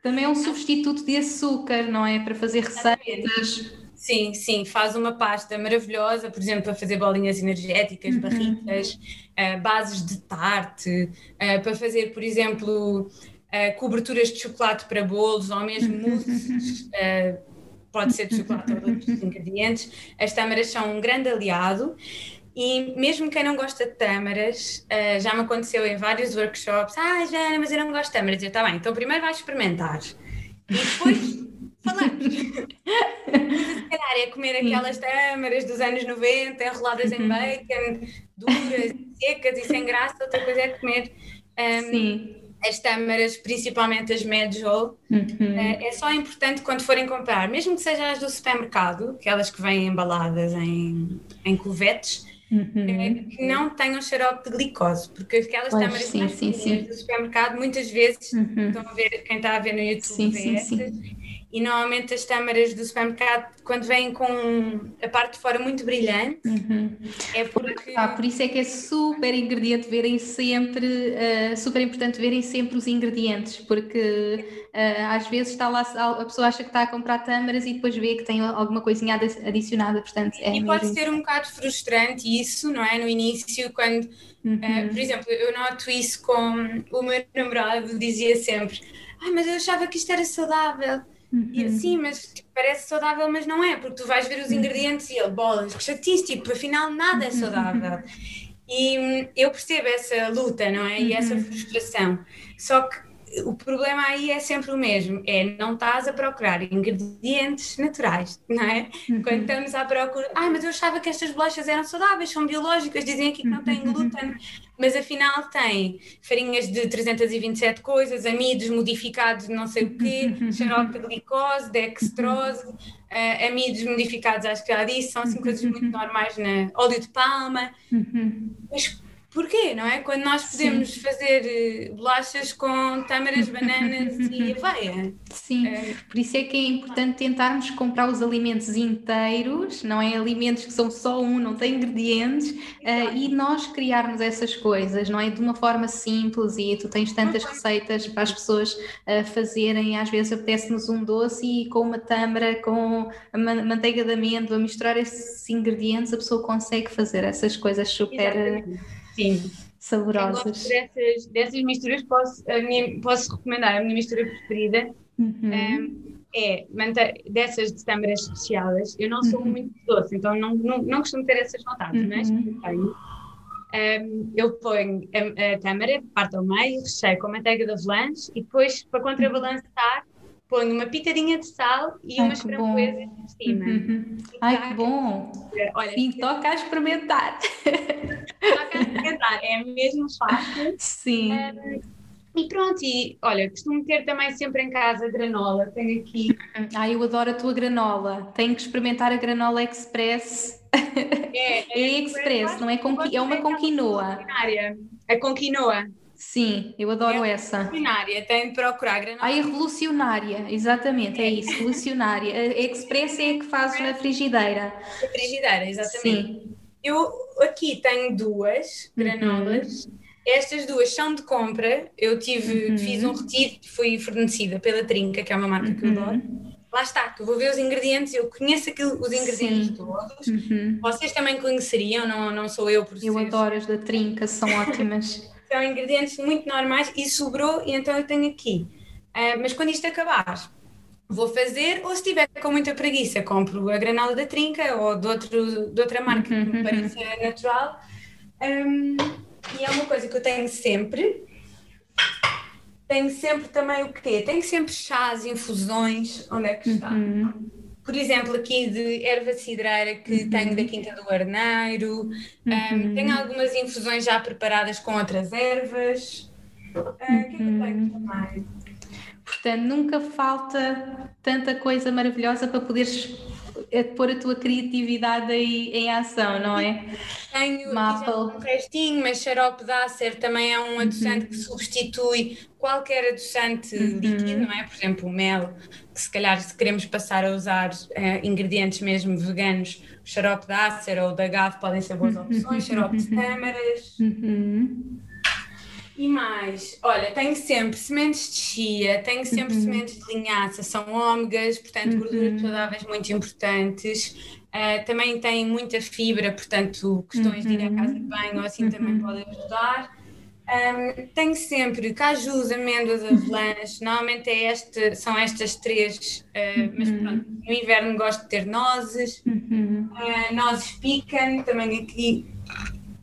Também é um substituto de açúcar, não é? Para fazer receitas. Sim, sim, faz uma pasta maravilhosa, por exemplo, para fazer bolinhas energéticas, uhum. barritas, uh, bases de tarte, uh, para fazer, por exemplo, uh, coberturas de chocolate para bolos ou mesmo mousses, uh, pode ser de chocolate ou de outros ingredientes. As tâmaras são um grande aliado. E mesmo quem não gosta de tâmaras, uh, já me aconteceu em vários workshops, ah, Jana, mas eu não gosto de tâmaras. Eu, está bem, então primeiro vais experimentar. E depois falamos. se calhar é comer aquelas tâmaras dos anos 90, enroladas em uhum. bacon, duras, secas e sem graça, outra coisa é comer. Um, Sim as tâmaras, principalmente as Medjool, uhum. é só importante quando forem comprar, mesmo que sejam as do supermercado, aquelas que vêm embaladas em, em covetes, uhum. é, que não tenham xarope de glicose, porque aquelas pois, tâmaras sim, sim, sim. do supermercado, muitas vezes, uhum. estão a ver, quem está a ver no YouTube, sim, sim, sim e normalmente as tâmaras do supermercado, quando vêm com a parte de fora muito brilhante, uhum. é porque. Ah, por isso é que é super ingrediente verem sempre, uh, super importante verem sempre os ingredientes, porque uh, às vezes está lá, a pessoa acha que está a comprar tâmaras e depois vê que tem alguma coisinha adicionada, portanto é. E pode ser um bocado frustrante isso, não é? No início, quando. Uhum. Uh, por exemplo, eu noto isso com o meu namorado, dizia sempre: Ah, mas eu achava que isto era saudável. Uhum. E assim, mas tipo, parece saudável, mas não é, porque tu vais ver os uhum. ingredientes e ele, bolas, que chatice, tipo, afinal nada é saudável. E hum, eu percebo essa luta, não é? E essa uhum. frustração. Só que o problema aí é sempre o mesmo, é não estás a procurar ingredientes naturais, não é? Uhum. Quando estamos à procura, ai, mas eu achava que estas bolachas eram saudáveis, são biológicas, dizem aqui que não têm glúten, mas afinal tem farinhas de 327 coisas, amidos modificados de não sei o quê, xarope de glicose, dextrose, uh, amidos modificados, acho que já disse, são assim coisas muito normais na óleo de palma, uhum. mas Porquê, não é? Quando nós podemos Sim. fazer eh, bolachas com tâmaras, bananas e aveia. Sim, é. por isso é que é importante tentarmos comprar os alimentos inteiros, não é? Alimentos que são só um, não têm ingredientes, uh, e nós criarmos essas coisas, não é? De uma forma simples e tu tens tantas uhum. receitas para as pessoas uh, fazerem, às vezes apetece-nos um doce e com uma tâmara, com a manteiga de amêndoa, misturar esses ingredientes, a pessoa consegue fazer essas coisas super... Exatamente Sim. Saborosas. Dessas, dessas misturas posso, minha, posso recomendar a minha mistura preferida. Uhum. Um, é dessas de tâmaras recheadas. Eu não sou uhum. muito doce, então não, não, não costumo ter essas vontades, uhum. mas tenho. Um, eu ponho a, a tâmara, parto ao meio, recheio com manteiga de avelãs e depois, para contrabalançar, ponho uma pitadinha de sal e Ai, umas framboesas por cima. Uhum. Ai, que bom! Olha, Sim, toca a experimentar. Toca a experimentar, é mesmo fácil. Sim. Um, e pronto, e olha, costumo ter também sempre em casa granola, tenho aqui. Ai, eu adoro a tua granola, tenho que experimentar a granola express. É, é, é express, não é, com, é uma com quinoa. É com quinoa. Sim, eu adoro é essa. Revolucionária, tem de procurar granola. Ai, revolucionária, exatamente, é isso, revolucionária. A Express é a que fazes na frigideira. Na frigideira, exatamente. Sim. Eu aqui tenho duas granolas. Uhum. Estas duas são de compra. Eu tive, Uhum. fiz um retiro, fui fornecida pela Trinca, que é uma marca que eu Uhum. adoro. Lá está, que eu vou ver os ingredientes, eu conheço aquilo, os ingredientes Sim. todos. Uhum. Vocês também conheceriam, não, não sou eu por Eu adoro as da trinca, são ótimas. São ingredientes muito normais e sobrou, e então eu tenho aqui. Ah, mas quando isto acabar, vou fazer, ou se tiver com muita preguiça, compro a granola da Trinca ou de, outro, de outra marca que me pareça natural. Ahm, e é uma coisa que eu tenho sempre. Tenho sempre também o quê? Tenho sempre chás, infusões. Onde é que está? Uhum. Por exemplo, aqui de erva cidreira que tenho da Quinta do Arneiro. Ahm, tenho algumas infusões já preparadas com outras ervas. Ah, O que é que eu tenho também? Portanto, nunca falta tanta coisa maravilhosa para poderes eh, pôr a tua criatividade aí em ação, não é? Tenho um restinho, mas xarope de ácer também é um adoçante que substitui qualquer adoçante líquido, não é? Por exemplo, o mel, se calhar se queremos passar a usar eh, ingredientes mesmo veganos, o xarope de ácer ou da agave podem ser boas opções, xarope de tâmaras. Uhum. E mais, olha, tenho sempre sementes de chia, tenho sempre sementes de linhaça, são ômegas, portanto, gorduras saudáveis muito importantes. Ah, também tem muita fibra, portanto, questões de ir à casa de banho ou assim também podem ajudar. Ahm, tenho sempre cajus, amêndoas, avelãs, normalmente é este, são estas três, ah, mas pronto, no inverno gosto de ter nozes, Uhum. ah, nozes pecan, também aqui,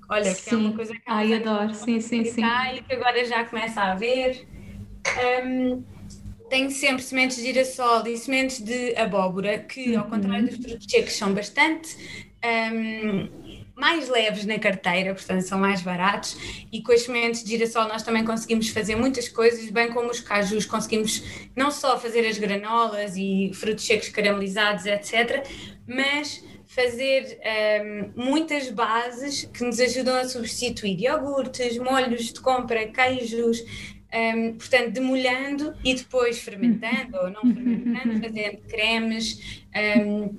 olha, que é uma Sim. coisa que Ai, adoro, sim, sim, sim. e que agora já começa a haver. Hum, tenho sempre sementes de girassol e sementes de abóbora, que ao contrário dos frutos secos são bastante hum, mais leves na carteira, portanto são mais baratos e com as sementes de girassol nós também conseguimos fazer muitas coisas, bem como os cajus, conseguimos não só fazer as granolas e frutos secos caramelizados, etc., mas fazer hum, muitas bases que nos ajudam a substituir iogurtes, molhos de compra, queijos, hum, portanto, demolhando e depois fermentando ou não fermentando, fazendo cremes, hum,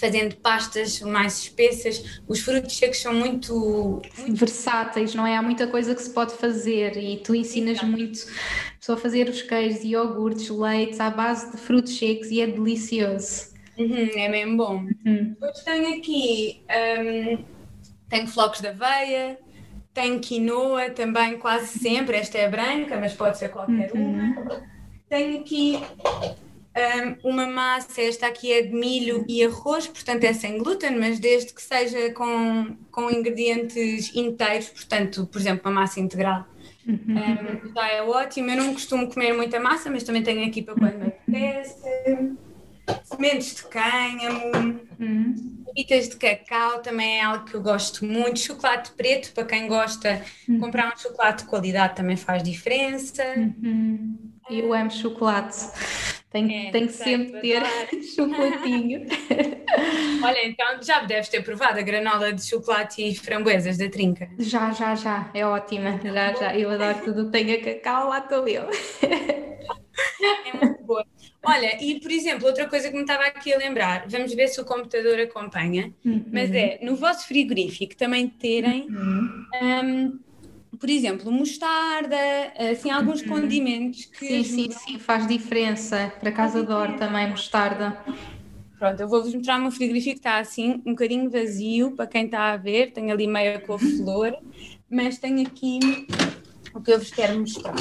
fazendo pastas mais espessas. Os frutos secos são muito, muito Versáteis, não é? Há muita coisa que se pode fazer e tu ensinas Exato. muito só a fazer os queijos, iogurtes, leites à base de frutos secos e é delicioso. Uhum, é mesmo bom. Uhum. Depois tenho aqui, hum, tenho flocos de aveia, tenho quinoa também quase sempre, esta é branca, mas pode ser qualquer uma. Tenho aqui uma massa, esta aqui é de milho e arroz, portanto é sem glúten, mas desde que seja com, com ingredientes inteiros, portanto, por exemplo, uma massa integral. hum, já é ótimo. Eu não costumo comer muita massa, mas também tenho aqui para quando me apetece. Sementes de cânhamo, Uhum. Pitas de cacau também é algo que eu gosto muito. Chocolate preto, para quem gosta, comprar um chocolate de qualidade também faz diferença. Uhum. Eu amo chocolate. Tenho, É, tenho que sempre ter chocolatinho. Olha, então já deves ter provado a granola de chocolate e framboesas da Trinca. Já, já, já. É ótima. Já, já. Eu adoro tudo que tenha cacau, lá estou eu. É muito boa. Olha, e por exemplo, outra coisa que me estava aqui a lembrar, vamos ver se o computador acompanha, mas é no vosso frigorífico também terem, hum, por exemplo, mostarda, assim, alguns condimentos que Sim, sim, ajudam. sim. Faz diferença. Para casa adoro também mostarda. Pronto, eu vou-vos mostrar o meu frigorífico, está assim, um bocadinho vazio, para quem está a ver, tenho ali meia couve-flor, mas tenho aqui o que eu vos quero mostrar.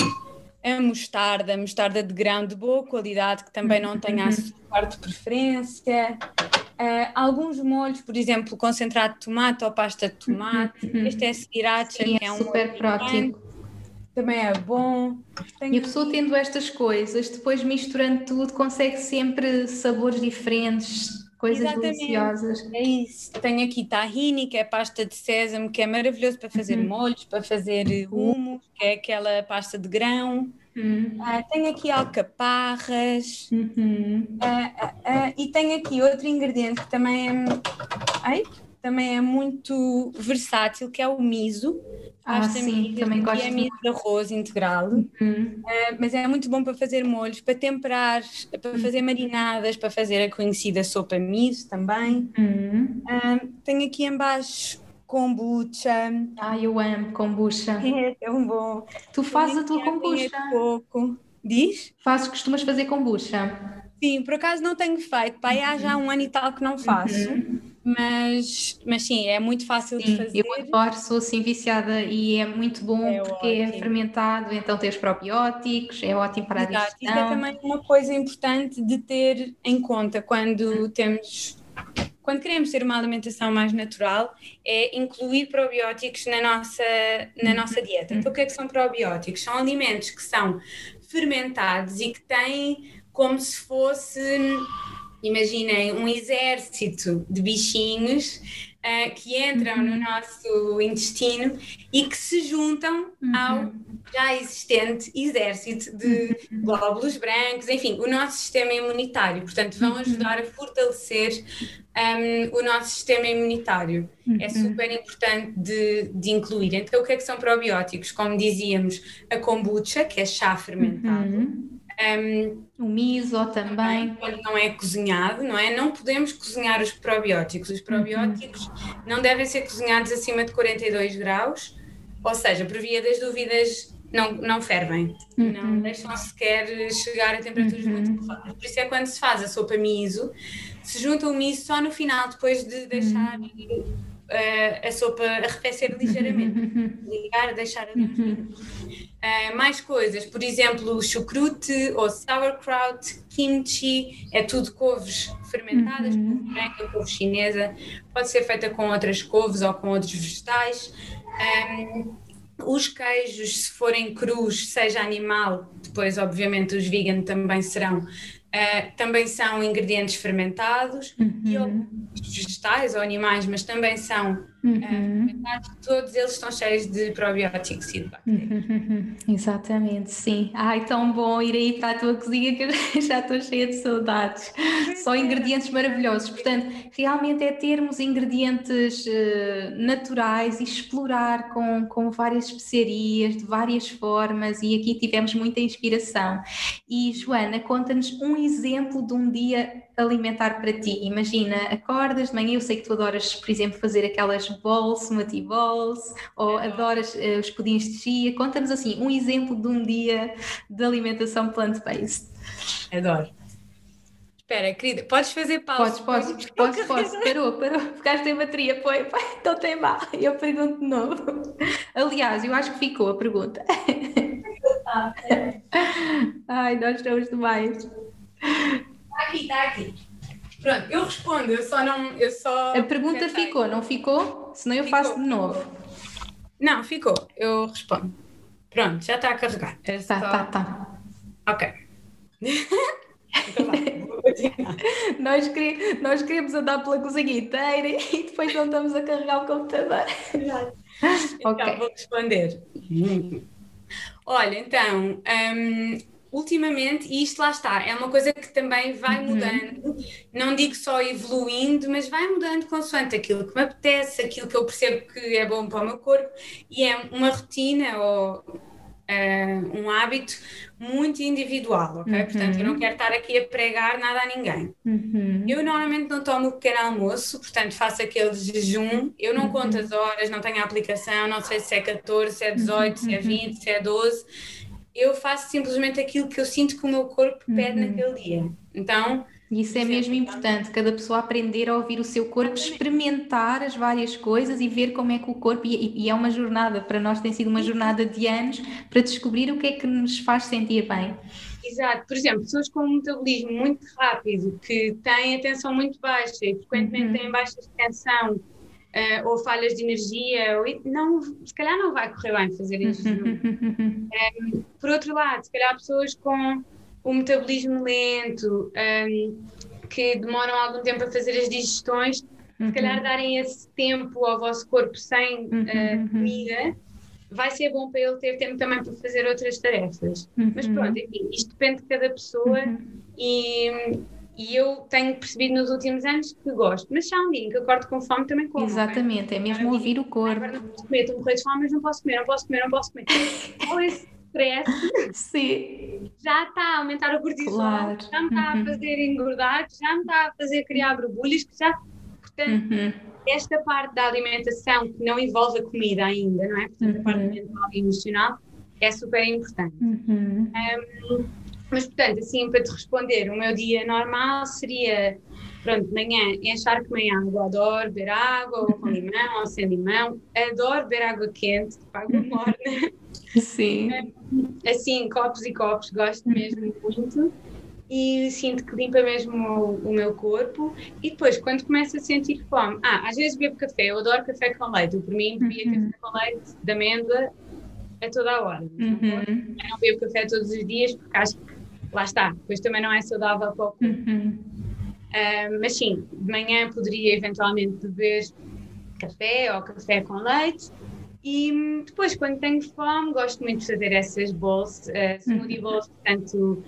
A mostarda, mostarda de grão de boa qualidade, que também não tenha açúcar de preferência. Ah, alguns molhos, por exemplo, concentrado de tomate ou pasta de tomate. Este é sriracha, Sim, que é é um super prático. também é bom. E a pessoa tendo estas coisas, depois misturando tudo, consegue sempre sabores diferentes, coisas Exatamente. deliciosas. É isso. Tenho aqui tahini, que é pasta de sésamo, que é maravilhoso para fazer molhos, para fazer hummus, que é aquela pasta de grão. Uhum. Ah, tenho aqui alcaparras. Uhum. Ah, ah, ah, e tenho aqui outro ingrediente que também é. Ai, também é muito versátil, que é o miso. Ah, sim, também gosto. é miso de arroz integral, Uhum. uh, mas é muito bom para fazer molhos, para temperar, para fazer marinadas, para fazer a conhecida sopa miso também. Uhum. Uh, tenho aqui embaixo kombucha. Ai, eu amo kombucha. É tão bom. Tu fazes a tua kombucha? coco. Diz? Fazes, costumas fazer kombucha? Sim, por acaso não tenho feito. Pai, há já um ano e tal que não faço. Mas, mas sim, é muito fácil de Sim, fazer. eu adoro, sou assim viciada e é muito bom É porque é ótimo. fermentado, então tem os probióticos, é ótimo para a Exato, isso é digestão. também uma coisa importante de ter em conta quando temos, quando queremos ter uma alimentação mais natural, é incluir probióticos na nossa, na nossa dieta. Então, o que é que são probióticos? São alimentos que são fermentados e que têm como se fosse, imaginem, um exército de bichinhos ah, que entram no nosso intestino e que se juntam ao já existente exército de glóbulos brancos, enfim, o nosso sistema imunitário. Portanto, vão ajudar a fortalecer um, o nosso sistema imunitário. É super importante de, de incluir. Então, o que é que são probióticos? Como dizíamos, a kombucha, que é chá fermentado. Uhum. Um, O miso também. quando não é cozinhado, não é? Não podemos cozinhar os probióticos. Os probióticos não devem ser cozinhados acima de 42 graus, ou seja, por via das dúvidas, não, não fervem, não deixam sequer chegar a temperaturas muito elevadas. Por isso é quando se faz a sopa miso, se junta o miso só no final, depois de deixar eh, a sopa arrefecer ligeiramente. Ligar, deixar a uns minutos. Uh, mais coisas, por exemplo, chucrute ou sauerkraut, kimchi, é tudo couves fermentadas, couve branca, couve chinesa, pode ser feita com outras couves ou com outros vegetais. Um, os queijos, se forem crus, seja animal, depois obviamente os vegan também serão, uh, também são ingredientes fermentados e Uhum. outros vegetais ou animais, mas também são uh, fermentados, todos eles estão cheios de probióticos e de bactérias. Uhum. Exatamente, sim. Ai, tão bom ir aí para a tua cozinha que eu já estou cheia de saudades. Só ingredientes maravilhosos. Portanto, realmente é termos ingredientes eh, naturais e explorar com, com várias especiarias, de várias formas, e aqui tivemos muita inspiração. E Joana, conta-nos um exemplo de um dia alimentar para ti. Imagina, acordas de manhã, eu sei que tu adoras, por exemplo, fazer aquelas bowls, smoothie bowls, ou adoras eh, os pudins de chia. Conta-nos assim, um exemplo de um dia de alimentação plant-based. Adoro. Espera, querida, podes fazer pausa? Podes, podes, podes, podes. Parou, parou. Ficaste sem bateria, foi, foi. Então tem mal. Eu pergunto de novo. Aliás, eu acho que ficou a pergunta. Ai, nós estamos demais. Está aqui, está aqui. Pronto, eu respondo, eu só não. Eu só A pergunta tentei. ficou, não ficou? Senão eu Ficou, faço de novo. Não, ficou, eu respondo. Pronto, já está a carregar. É Tá, só- tá, tá. Ok. então. Nós, quere- nós queremos andar pela cozinha inteira e depois não estamos a carregar o computador. Então, Ok. vou responder. Olha, então, hum, ultimamente, e isto lá está, é uma coisa que também vai mudando, não digo só evoluindo, mas vai mudando consoante aquilo que me apetece, aquilo que eu percebo que é bom para o meu corpo, e é uma rotina ou ah, um hábito muito individual, ok? Portanto, eu não quero estar aqui a pregar nada a ninguém. Uhum. Eu normalmente não tomo o pequeno almoço, portanto faço aquele jejum. Eu não conto as horas, não tenho a aplicação, não sei se é 14, se é 18, se é 20, se é 12. Eu faço simplesmente aquilo que eu sinto que o meu corpo pede naquele dia. Então, Isso é mesmo importante, cada pessoa aprender a ouvir o seu corpo, experimentar as várias coisas e ver como é que o corpo, e, e é uma jornada, para nós tem sido uma jornada de anos para descobrir o que é que nos faz sentir bem. Exato, por exemplo, pessoas com um metabolismo muito rápido, que têm a tensão muito baixa e frequentemente têm baixas de tensão eh, ou falhas de energia, ou, não, se calhar não vai correr bem fazer este jejum. Um, por outro lado, se calhar pessoas com o metabolismo lento, um, que demoram algum tempo a fazer as digestões, se calhar darem esse tempo ao vosso corpo sem uh, comida, vai ser bom para ele ter tempo também para fazer outras tarefas. Mas pronto, enfim, isto depende de cada pessoa e, e eu tenho percebido nos últimos anos que gosto, mas há um dia que acordo com fome também como. Exatamente, é mesmo ouvir o corpo. Agora não posso comer, estou a morrer de fome, mas não posso comer, não posso comer, não posso comer. Ou esse stress Sim. já está a aumentar o cortisol, Claro. já me está Uhum. a fazer engordar, já me está a fazer criar borbulhas, que já. Portanto, Uhum. esta parte da alimentação que não envolve a comida ainda, não é? Portanto, a parte Uhum. mental e emocional é super importante. Uhum. Mas, portanto, assim, para te responder, o meu dia normal seria, pronto, de manhã, encharque-me em água, adoro beber água, ou com limão, ou sem limão, adoro beber água quente, tipo água morna, Sim. assim, copos e copos, gosto mesmo muito, e sinto que limpa mesmo o, o meu corpo, e depois, quando começo a sentir fome, ah, às vezes bebo café, eu adoro café com leite, eu por mim bebia Uhum. café com leite de amêndoa a toda a hora, Uhum. eu não bebo café todos os dias porque acho que lá está, depois também não é saudável para o corpo. Uhum. Ah, mas sim, de manhã poderia eventualmente beber café ou café com leite. E depois, quando tenho fome, gosto muito de fazer essas bowls, uh, smoothie bowls, portanto,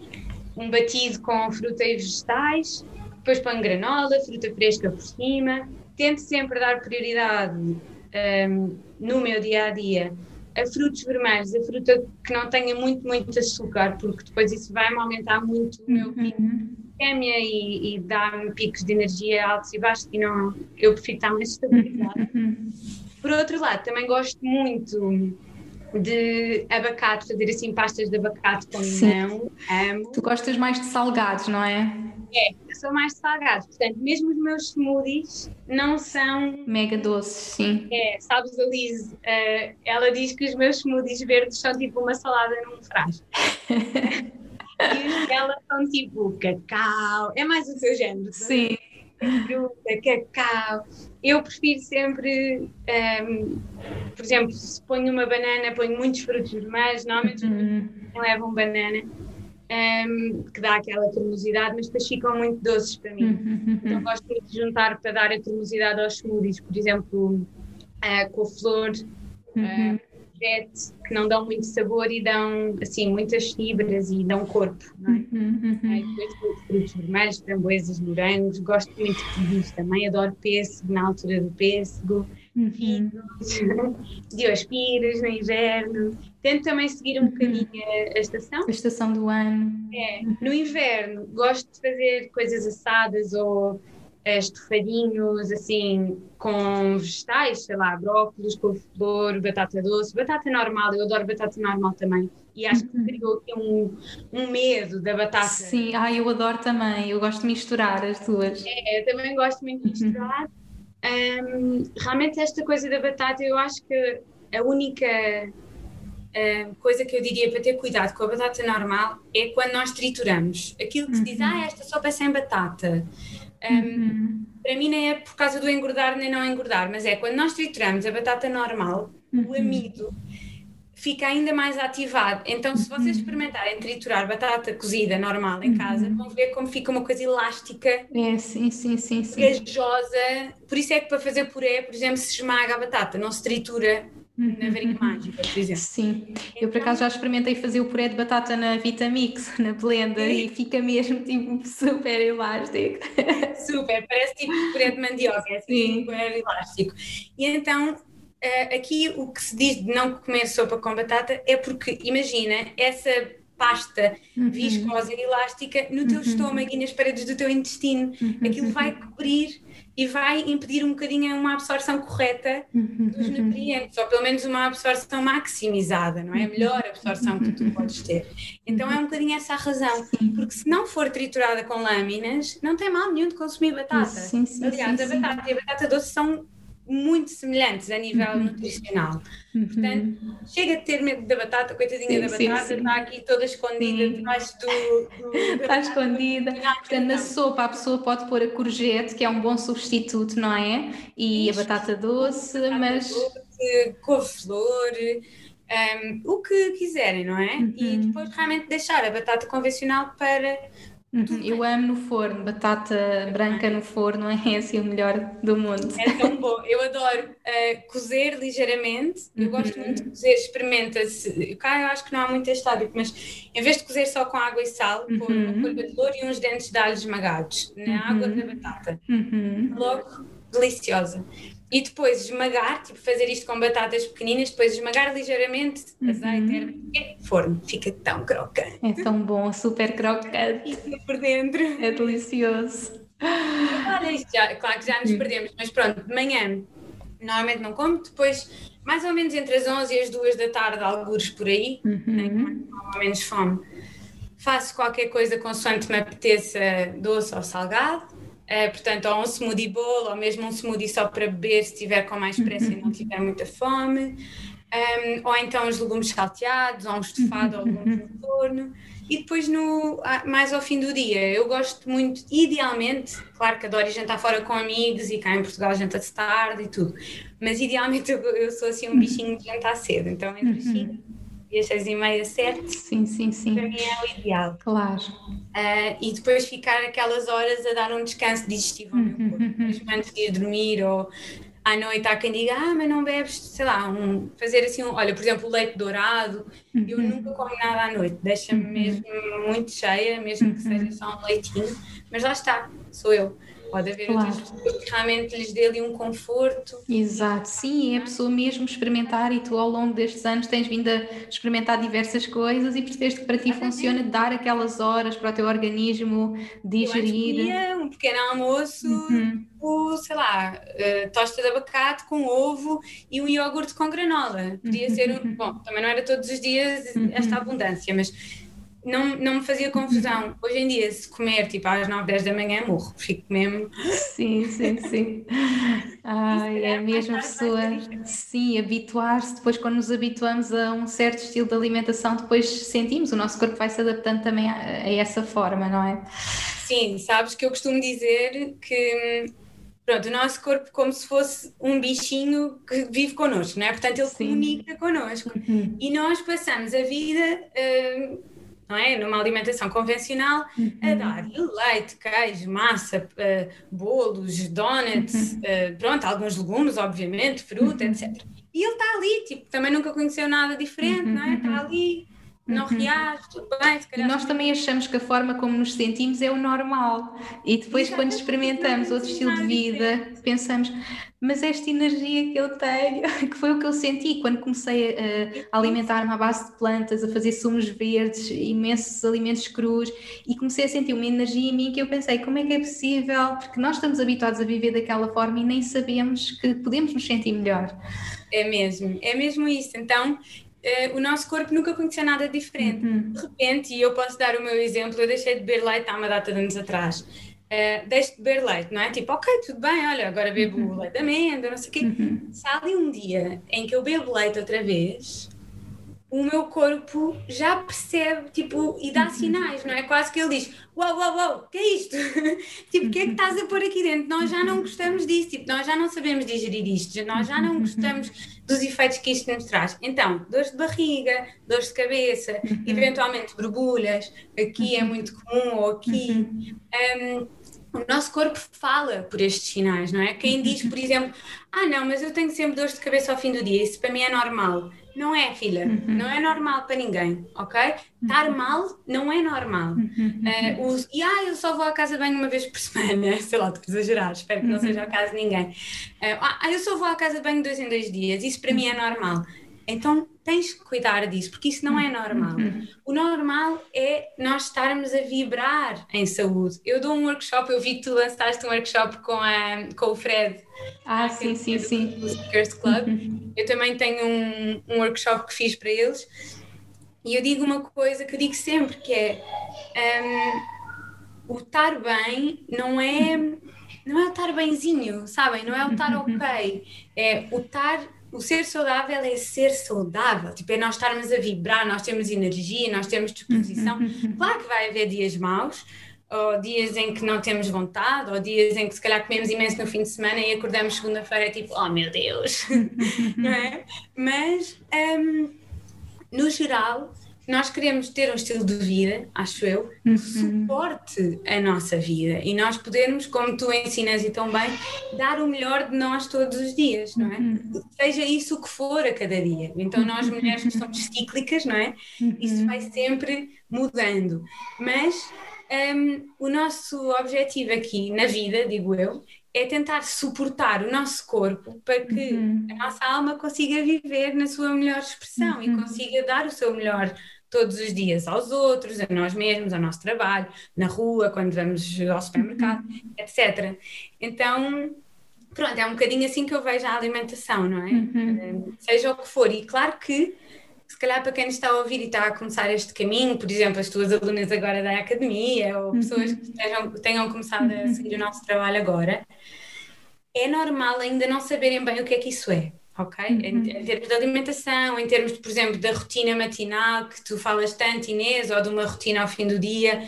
um batido com fruta e vegetais, depois ponho granola, fruta fresca por cima. Tento sempre dar prioridade hum, no meu dia a dia a frutos vermelhos, a fruta que não tenha muito, muito açúcar, porque depois isso vai-me aumentar muito o meu pico Uhum. de glicemia e, e dá-me picos de energia altos e baixos e não, eu prefiro estar mais estabilizada. Uhum. Por outro lado, também gosto muito de abacate, fazer assim pastas de abacate com limão, amo. Tu gostas mais de salgados, não é? É, eu sou mais salgado, portanto, mesmo os meus smoothies não são Mega doces, sim. É, sabes, a Liz, eh, ela diz que os meus smoothies verdes são tipo uma salada num frasco. e os dela são tipo cacau, é mais o seu género. Sim. Fruta, cacau. Eu prefiro sempre, ehm, por exemplo, se ponho uma banana, ponho muitos frutos vermelhos, normalmente os Uhum. não levam banana, ehm, que dá aquela cremosidade, mas depois ficam muito doces para mim. Então Uhum. gosto muito de juntar para dar a cremosidade aos smoothies, por exemplo, eh, com flor, Uhum. vete, que não dão muito sabor e dão assim muitas fibras e dão corpo. Não é? Uhum. Ai, depois frutos, frutos vermelhos, framboesas, morangos, gosto muito de queijos também, adoro pêssego na altura do pêssego, Uhum. figos, diospiras no inverno. Tento também seguir um bocadinho a, a estação. A estação do ano. É, no inverno gosto de fazer coisas assadas ou eh, estofadinhos assim com vegetais, sei lá, brócolis, couve-flor, batata doce, batata normal, eu adoro batata normal também. E acho que criou aqui um, um medo da batata. Sim, ah, eu adoro também. Eu gosto de misturar as duas. É, eu também gosto muito de misturar. Hum, realmente esta coisa da batata, eu acho que a única hum, coisa que eu diria para ter cuidado com a batata normal é quando nós trituramos. Aquilo que se diz, ah, esta sopa é sem batata. Hum, Uhum. para mim nem é por causa do engordar nem não engordar, mas é quando nós trituramos a batata normal, o amido fica ainda mais ativado. Então, se vocês experimentarem triturar batata cozida normal em casa, vão ver como fica uma coisa elástica É, sim, sim, sim, sim. gajosa. Por isso é que para fazer puré, por exemplo, se esmaga a batata, não se tritura na varinha mágica, por exemplo. Sim, eu por acaso já experimentei fazer o puré de batata na Vitamix, na blender, e fica mesmo tipo super elástico. Super, parece tipo puré de mandioca, é assim, Sim. super elástico. E então, eh, aqui o que se diz de não comer sopa com batata é porque, imagina, essa pasta Uhum. viscosa e elástica no teu estômago e nas paredes do teu intestino. Uhum. Aquilo vai cobrir e vai impedir um bocadinho uma absorção correta Uhum. dos nutrientes, ou pelo menos uma absorção maximizada, não é? A melhor absorção que tu podes ter. Então é um bocadinho essa a razão, porque se não for triturada com lâminas, não tem mal nenhum de consumir batata. Sim, sim, Aliás, a batata e a batata doce são muito semelhantes a nível nutricional. Portanto, chega de ter medo da batata, coitadinha Sim, da batata, sim. está aqui toda escondida debaixo do. do Está escondida. Portanto, na sopa a pessoa pode pôr a courgette, que é um bom substituto, não é? E a Isto. batata doce, mas. doce, couve-flor, um, o que quiserem, não é? E Uhum. depois realmente deixar a batata convencional para Uhum, eu amo no forno, batata branca no forno é assim o melhor do mundo. É tão bom, eu adoro uh, cozer ligeiramente, eu uhum. gosto muito de cozer, experimenta-se, cá eu acho que não há muito este hábito, mas em vez de cozer só com água e sal, uhum. pôr uma folha de louro e uns dentes de alho esmagados na água da batata, uhum. logo deliciosa. E depois esmagar, tipo fazer isto com batatas pequeninas, depois esmagar ligeiramente, uhum. azeite, e forno. Fica tão crocante. É tão bom, super crocante. por dentro. É delicioso. Olha, já, claro que já nos perdemos, mas pronto, de manhã normalmente não como, depois mais ou menos entre as 11 e as 2 da tarde, alguns por aí, uhum. né, com menos fome, faço qualquer coisa consoante me apeteça doce ou salgado Uh, portanto, ou um smoothie bowl, ou mesmo um smoothie só para beber se estiver com mais pressa e não tiver muita fome. Um, ou então os legumes salteados, ou um estofado, ou legumes no forno. E depois, no, mais ao fim do dia, eu gosto muito, idealmente, claro que adoro jantar fora com amigos e cá em Portugal janta-se tarde e tudo, mas idealmente eu, eu, sou assim um bichinho de jantar cedo, então entre as 5 e as 6 e meia, 7, sim, sim, sim. para mim é o ideal. Claro. Uh, e depois ficar aquelas horas a dar um descanso digestivo ao meu corpo, uhum. mesmo antes de ir dormir ou à noite há quem diga, ah, mas não bebes, sei lá, um, fazer assim, um, olha, por exemplo, o leite dourado, eu uhum. nunca como nada à noite, deixa-me uhum. mesmo muito cheia, mesmo que seja só um leitinho, mas lá está, sou eu. Pode haver claro. outras pessoas que realmente lhes dê ali um conforto. Exato, sim, é a pessoa mesmo experimentar e tu ao longo destes anos tens vindo a experimentar diversas coisas e percebeste que para ti funciona dar aquelas horas para o teu organismo digerir. Eu um pequeno almoço, uhum. o, sei lá, uh, tosta de abacate com ovo e um iogurte com granola. Podia ser um, bom, também não era todos os dias esta uhum. abundância, mas não, não me fazia confusão. Hoje em dia, se comer tipo às 9, 10 da manhã, morro, fico mesmo. Sim, sim, sim. Ai, é mesmo pessoa. Sim, habituar-se. Depois, quando nos habituamos a um certo estilo de alimentação, depois sentimos, o nosso corpo vai se adaptando também a, a essa forma, não é? Sim, sabes que eu costumo dizer que pronto, o nosso corpo como se fosse um bichinho que vive connosco, não é? Portanto, ele Sim. comunica connosco. Uhum. E nós passamos a vida. Uh, não é? Numa alimentação convencional, uhum. a dar leite, queijo, massa, uh, bolos, donuts, uhum. uh, pronto, alguns legumes, obviamente, fruta, uhum. etc. E ele está ali, tipo, também nunca conheceu nada diferente, não é? Está uhum. ali, não uhum. reage, tudo bem. e nós também achamos que a forma como nos sentimos é o normal. E depois, Exatamente. quando experimentamos outro estilo de vida, pensamos, mas esta energia que eu tenho, que foi o que eu senti quando comecei a, a alimentar-me à base de plantas, a fazer sumos verdes, imensos alimentos crus, e comecei a sentir uma energia em mim que eu pensei, como é que é possível? Porque nós estamos habituados a viver daquela forma e nem sabemos que podemos nos sentir melhor. É mesmo, é mesmo isso. Então, Uh, o nosso corpo nunca conhecia nada diferente. Uhum. De repente, e eu posso dar o meu exemplo, eu deixei de beber leite há uma data de anos atrás. Uh, deixo de beber leite, não é? Tipo, ok, tudo bem, olha, agora bebo uhum. leite de amêndoa, não sei o quê. Uhum. Se há ali um dia em que eu bebo leite outra vez, o meu corpo já percebe, tipo, e dá uhum. sinais, não é? Quase que ele diz: Uau, uau, uau, o que é isto? tipo, o que é que estás a pôr aqui dentro? Nós já não gostamos disso, tipo, nós já não sabemos digerir isto, nós já não gostamos dos efeitos que isto nos traz. Então, dores de barriga, dores de cabeça, uhum. eventualmente borbulhas, aqui é muito comum, ou aqui. Um, o nosso corpo fala por estes sinais, não é? Quem diz, por exemplo, ah, não, mas eu tenho sempre dores de cabeça ao fim do dia, isso para mim é normal. Não é, filha, uhum. não é normal para ninguém, ok? Estar uhum. mal não é normal. Uhum. Uh, os, e ah, eu só vou à casa de banho uma vez por semana, sei lá, estou a exagerar, espero que não seja o caso de ninguém. Uh, ah, eu só vou à casa de banho dois em dois dias, isso para mim é normal. Então tens que cuidar disso, porque isso não é normal. Uhum. O normal é nós estarmos a vibrar em saúde. Eu dou um workshop, eu vi que tu lançaste um workshop com, a, com o Fred. Ah, sim, sim, sim. Do Speakers Club. Uhum. Eu também tenho um, um workshop que fiz para eles. E eu digo uma coisa que eu digo sempre, que é um, o estar bem não é não é o estar benzinho, sabem? Não é o estar uhum. ok. É o estar o ser saudável é ser saudável, tipo, é nós estarmos a vibrar, nós temos energia, nós temos disposição. Uhum. Claro que vai haver dias maus, ou dias em que não temos vontade, ou dias em que se calhar comemos imenso no fim de semana e acordamos segunda-feira é tipo, oh meu Deus, não é? Mas, um, no geral, nós queremos ter um estilo de vida, acho eu, que uhum. suporte a nossa vida e nós podermos, como tu ensinas e tão bem, dar o melhor de nós todos os dias, não é? Uhum. Seja isso o que for a cada dia. Então, nós uhum. mulheres que somos cíclicas, não é? Isso vai sempre mudando. Mas um, o nosso objetivo aqui na vida, digo eu, é tentar suportar o nosso corpo para que uhum. a nossa alma consiga viver na sua melhor expressão uhum. e consiga dar o seu melhor todos os dias aos outros, a nós mesmos, ao nosso trabalho, na rua, quando vamos ao supermercado, uhum. etc. Então, pronto, é um bocadinho assim que eu vejo a alimentação, não é? Uhum. Seja o que for. E claro que se calhar para quem está a ouvir e está a começar este caminho, por exemplo, as tuas alunas agora da academia ou pessoas que estejam, tenham começado a uhum. seguir o nosso trabalho agora, é normal ainda não saberem bem o que é que isso é. Ok? Uhum. Em, em, termos de alimentação, em termos, por exemplo, da rotina matinal que tu falas tanto, Inês, ou de uma rotina ao fim do dia,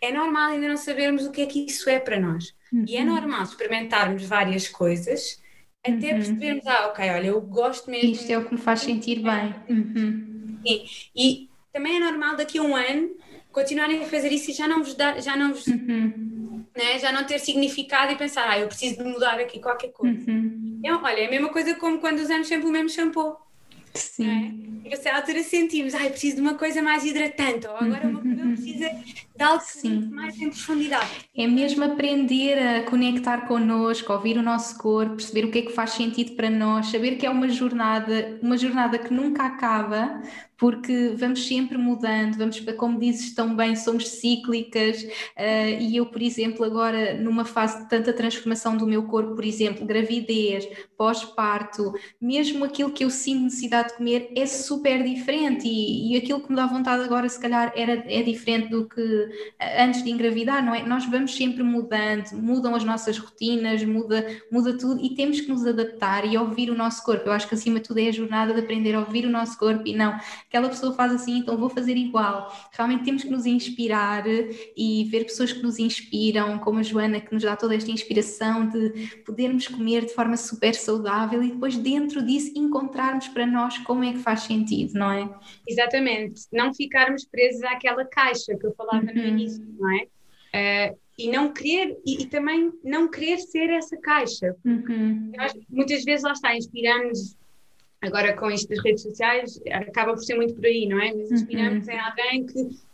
é normal ainda não sabermos o que é que isso é para nós. Uhum. E é uhum. normal experimentarmos várias coisas até uhum. percebermos, ah, ok, olha, eu gosto mesmo. Isto é o que me faz sentir bem. Uhum. Sim. E também é normal daqui a um ano continuarem a fazer isso e já não vos dar, já não vos, uhum. né, já não ter significado e pensar, ah, eu preciso de mudar aqui qualquer coisa. Uhum. Então, olha, é a mesma coisa como quando usamos sempre o mesmo shampoo. Sim. É? E você à altura sentimos, ai, preciso de uma coisa mais hidratante, ou agora o meu cabelo precisa de algo Sim. mais em profundidade. É mesmo aprender a conectar connosco, ouvir o nosso corpo, perceber o que é que faz sentido para nós, saber que é uma jornada, uma jornada que nunca acaba, porque vamos sempre mudando, vamos, como dizes tão bem, somos cíclicas uh, e eu, por exemplo, agora numa fase de tanta transformação do meu corpo, por exemplo, gravidez, pós-parto, mesmo aquilo que eu sinto necessidade de comer é super diferente e, e, aquilo que me dá vontade agora se calhar era, é diferente do que eh, antes de engravidar, não é? Nós vamos sempre mudando, mudam as nossas rotinas, muda, muda tudo e temos que nos adaptar e ouvir o nosso corpo. Eu acho que acima de tudo é a jornada de aprender a ouvir o nosso corpo e não aquela pessoa faz assim, então vou fazer igual. Realmente temos que nos inspirar e ver pessoas que nos inspiram, como a Joana, que nos dá toda esta inspiração de podermos comer de forma super saudável e depois dentro disso encontrarmos para nós como é que faz sentido, não é? Exatamente, não ficarmos presos àquela caixa que eu falava uhum. no início, não é? Uh, e não querer e, e, também não querer ser essa caixa. Uhum. Nós, muitas vezes lá está, inspiramos agora com isto das redes sociais, acaba por ser muito por aí, não é? Mas inspiramos uhum. em alguém que.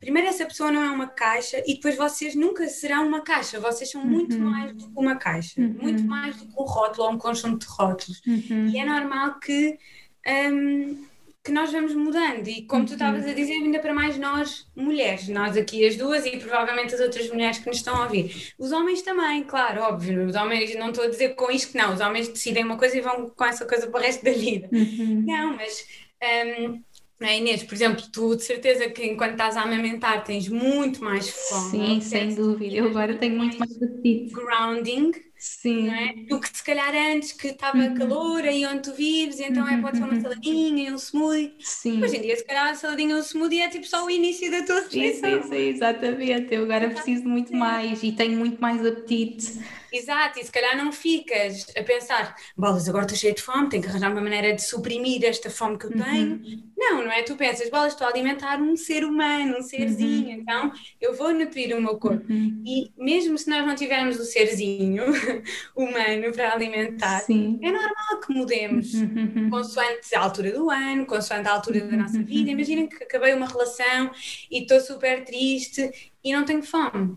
Primeiro, essa pessoa não é uma caixa e depois vocês nunca serão uma caixa, vocês são muito uhum. mais do que uma caixa, uhum. muito mais do que um rótulo ou um conjunto de rótulos. Uhum. E é normal que. Um, que nós vamos mudando e como tu uhum. estavas a dizer, ainda para mais nós mulheres, nós aqui as duas e provavelmente as outras mulheres que nos estão a ouvir. Os homens também, claro, óbvio, os homens, não estou a dizer com isto que não, os homens decidem uma coisa e vão com essa coisa para o resto da vida. Uhum. Não, mas um, é, Inês, por exemplo, tu de certeza que enquanto estás a amamentar tens muito mais fome. Sim, sem dúvida. Eu agora tenho muito mais apetite. Grounding Sim. É? Do que se calhar antes que estava uhum. calor aí onde tu vives, então é pode ser uma uhum. saladinha, um smoothie. Sim. Hoje em dia, se calhar a saladinha ou um smoothie é tipo só o início da tua refeição. Sim, sim, sim, exatamente. Eu agora preciso muito mais e tenho muito mais apetite. Exato, e se calhar não ficas a pensar, bolas, agora estou cheia de fome, tenho que arranjar uma maneira de suprimir esta fome que eu tenho. Uhum. Não, não é? Tu pensas, bolas, estou a alimentar um ser humano, um serzinho, uhum. então eu vou nutrir o meu corpo. Uhum. E mesmo se nós não tivermos o serzinho humano para alimentar, Sim. é normal que mudemos uhum. consoante a altura do ano, consoante a altura da nossa vida. Imaginem que acabei uma relação e estou super triste e não tenho fome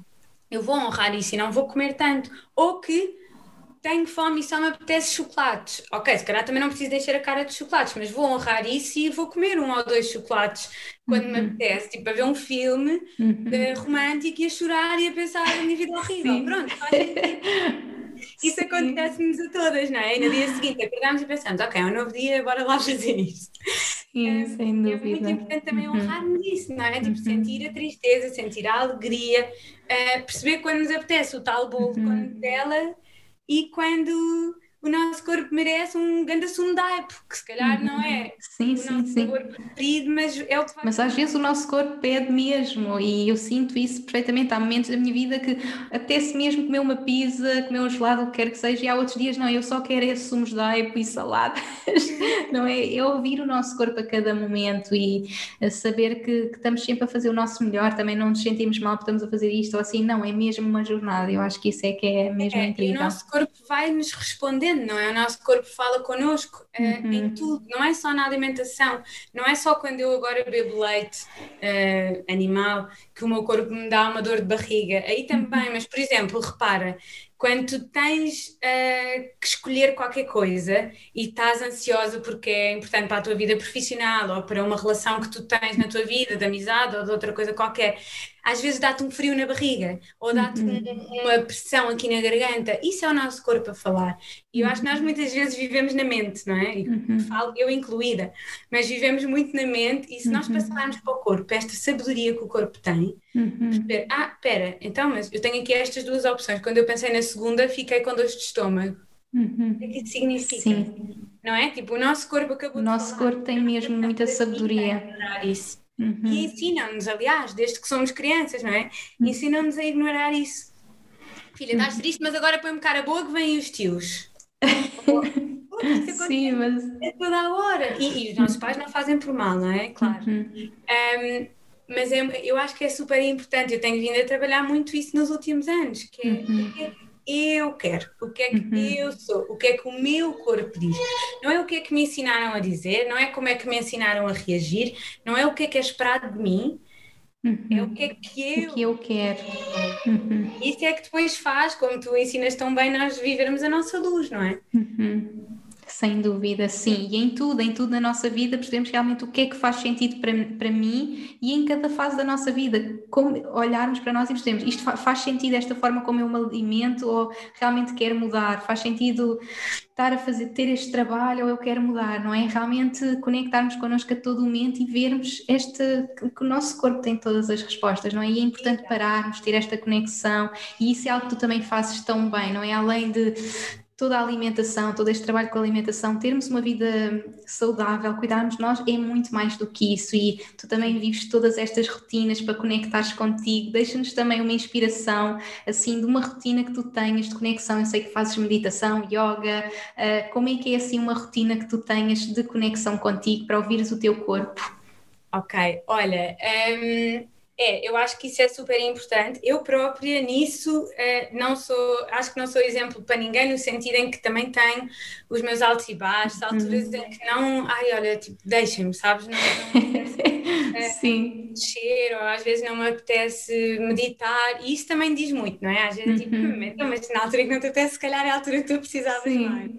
eu vou honrar isso e não vou comer tanto. Ou que tenho fome e só me apetece chocolates. Ok, se calhar também não preciso deixar a cara de chocolates, mas vou honrar isso e vou comer um ou dois chocolates quando uhum. me apetece, tipo a ver um filme uhum. uh, romântico e a chorar e a pensar na minha vida horrível. Sim. Pronto, isso acontece-nos a todas, não é? E no dia seguinte acordamos e pensamos, ok, é um novo dia, bora lá fazer isto. Sim, é, sem dúvida. É muito importante também uhum. honrar-nos isso, não é? Tipo, uhum. sentir a tristeza, sentir a alegria, uh, perceber quando nos apetece o tal bolo uhum. com Nutella e quando o nosso corpo merece um grande sundai, porque se calhar não é sim, o sim, nosso sim. sabor preferido, mas é o que faz. Mas às vezes o nosso corpo pede mesmo, e eu sinto isso perfeitamente. Há momentos da minha vida que apetece mesmo comer uma pizza, comer um gelado, o que quer que seja, e há outros dias não, eu só quero esse sumos de aipo e saladas, não é? É ouvir o nosso corpo a cada momento e saber que, que, estamos sempre a fazer o nosso melhor, também não nos sentimos mal porque estamos a fazer isto ou assim, não, é mesmo uma jornada, eu acho que isso é que é mesmo é, incrível. E o nosso corpo vai nos respondendo, não é? O nosso corpo fala connosco uh, uhum. em tudo, não é só na alimentação, não é só quando eu agora bebo leite uh, animal que o meu corpo me dá uma dor de barriga, aí também, uhum. mas por exemplo, repara, quando tu tens uh, que escolher qualquer coisa e estás ansiosa porque é importante para a tua vida profissional ou para uma relação que tu tens na tua vida, de amizade ou de outra coisa qualquer, às vezes dá-te um frio na barriga ou dá-te uhum. um, uma pressão aqui na garganta. Isso é o nosso corpo a falar. E eu acho que nós muitas vezes vivemos na mente, não é? E uhum. falo, eu incluída, mas vivemos muito na mente e se nós uhum. passarmos para o corpo esta sabedoria que o corpo tem, uhum. ah, espera, então, mas eu tenho aqui estas duas opções. Quando eu pensei na segunda, fiquei com dores de estômago. Uhum. O que é que isso significa? Sim. Não é? Tipo, o nosso corpo acabou O nosso falar, corpo tem mesmo muita sabedoria. Isso. Uhum. E ensinam-nos, aliás, desde que somos crianças, não é? Uhum. Ensinam-nos a ignorar isso. Filha, estás uhum. triste, mas agora põe-me cara boa que vêm os tios. Sim, mas. É toda a hora. E, e, os nossos pais não fazem por mal, não é? Claro. Uhum. Um, mas é, eu acho que é super importante. Eu tenho vindo a trabalhar muito isso nos últimos anos, que é, uhum. é eu quero, o que é que uhum. eu sou, o que é que o meu corpo diz. Não é o que é que me ensinaram a dizer, não é como é que me ensinaram a reagir, não é o que é que é esperado de mim, uhum. é o que é que eu, o que eu quero. Uhum. Isso é que depois faz, como tu ensinas tão bem, nós vivermos a nossa luz, não é? Uhum. Sem dúvida, sim. E em tudo, em tudo na nossa vida, percebemos realmente o que é que faz sentido para, para mim e em cada fase da nossa vida. Como olharmos para nós e percebemos isto faz sentido esta forma como eu me alimento ou realmente quero mudar? Faz sentido estar a fazer, ter este trabalho ou eu quero mudar, não é? Realmente conectarmos connosco a todo momento e vermos este, que o nosso corpo tem todas as respostas, não é? E é importante pararmos, ter esta conexão e isso é algo que tu também fazes tão bem, não é? Além de toda a alimentação, todo este trabalho com a alimentação, termos uma vida saudável, cuidarmos de nós é muito mais do que isso e tu também vives todas estas rotinas para conectares contigo, deixa-nos também uma inspiração assim de uma rotina que tu tenhas de conexão, eu sei que fazes meditação, yoga, uh, como é que é assim uma rotina que tu tenhas de conexão contigo para ouvires o teu corpo? Ok, olha, um é, eu acho que isso é super importante. Eu própria nisso eh, não sou, acho que não sou exemplo para ninguém no sentido em que também tenho os meus altos e baixos, alturas em que não, ai olha, tipo, deixem-me, sabes? Não, não eh, Sim. Mexer, ou às vezes não me apetece meditar, e isso também diz muito, não é? Às vezes tipo, uhum. tipo, mas na altura que não te apetece, se calhar é a altura que tu precisavas Sim. mais.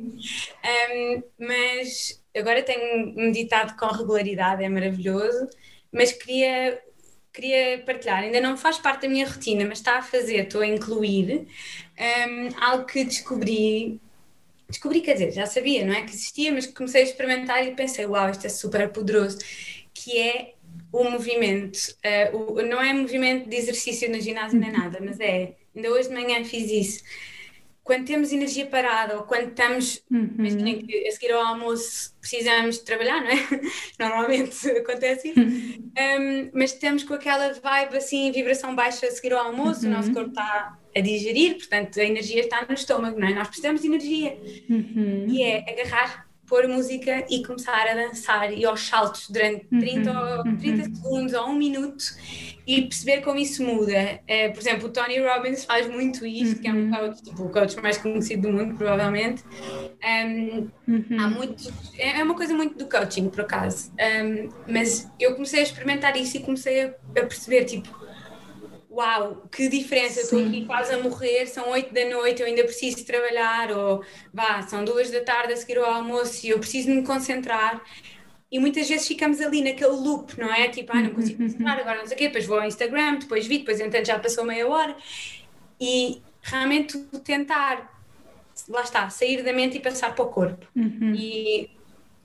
Um, mas agora tenho meditado com regularidade, é maravilhoso, mas queria queria partilhar, ainda não faz parte da minha rotina, mas está a fazer, estou a incluir um, algo que descobri. Descobri, quer dizer, já sabia, não é que existia, mas comecei a experimentar e pensei, uau, isto é super poderoso, que é o movimento, uh, o, não é movimento de exercício no ginásio nem nada, mas é, ainda hoje de manhã fiz isso, quando temos energia parada ou quando estamos, uhum. imaginem que a seguir ao almoço precisamos de trabalhar, não é? Normalmente acontece isso, uhum. um, mas estamos com aquela vibe assim, vibração baixa a seguir ao almoço, uhum. o nosso corpo está a digerir, portanto a energia está no estômago, não é? Nós precisamos de energia uhum. e é agarrar pôr música e começar a dançar e aos saltos durante 30, uhum, 30 uhum. segundos ou um minuto e perceber como isso muda. Uh, por exemplo, o Tony Robbins faz muito isto, uhum. que é um uhum. coach, tipo, o coach mais conhecido do mundo, provavelmente. Um, uhum. há muito, é, é uma coisa muito do coaching, por acaso. Um, mas eu comecei a experimentar isso e comecei a, a perceber, tipo, uau, que diferença, estou aqui quase a morrer, são oito da noite, eu ainda preciso trabalhar, ou vá, são duas da tarde a seguir ao almoço e eu preciso me concentrar. E muitas vezes ficamos ali naquele loop, não é? Tipo, ah, não consigo uhum. concentrar, agora não sei o quê, depois vou ao Instagram, depois vi, depois então já passou meia hora. E realmente tentar, lá está, sair da mente e passar para o corpo. Uhum. E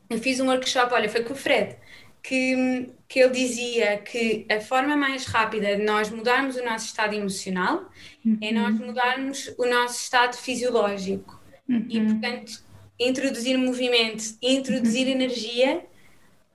eu fiz um workshop, olha, foi com o Fred, que, que ele dizia que a forma mais rápida de nós mudarmos o nosso estado emocional uhum. é nós mudarmos o nosso estado fisiológico. uhum. e, portanto, introduzir movimento, introduzir uhum. energia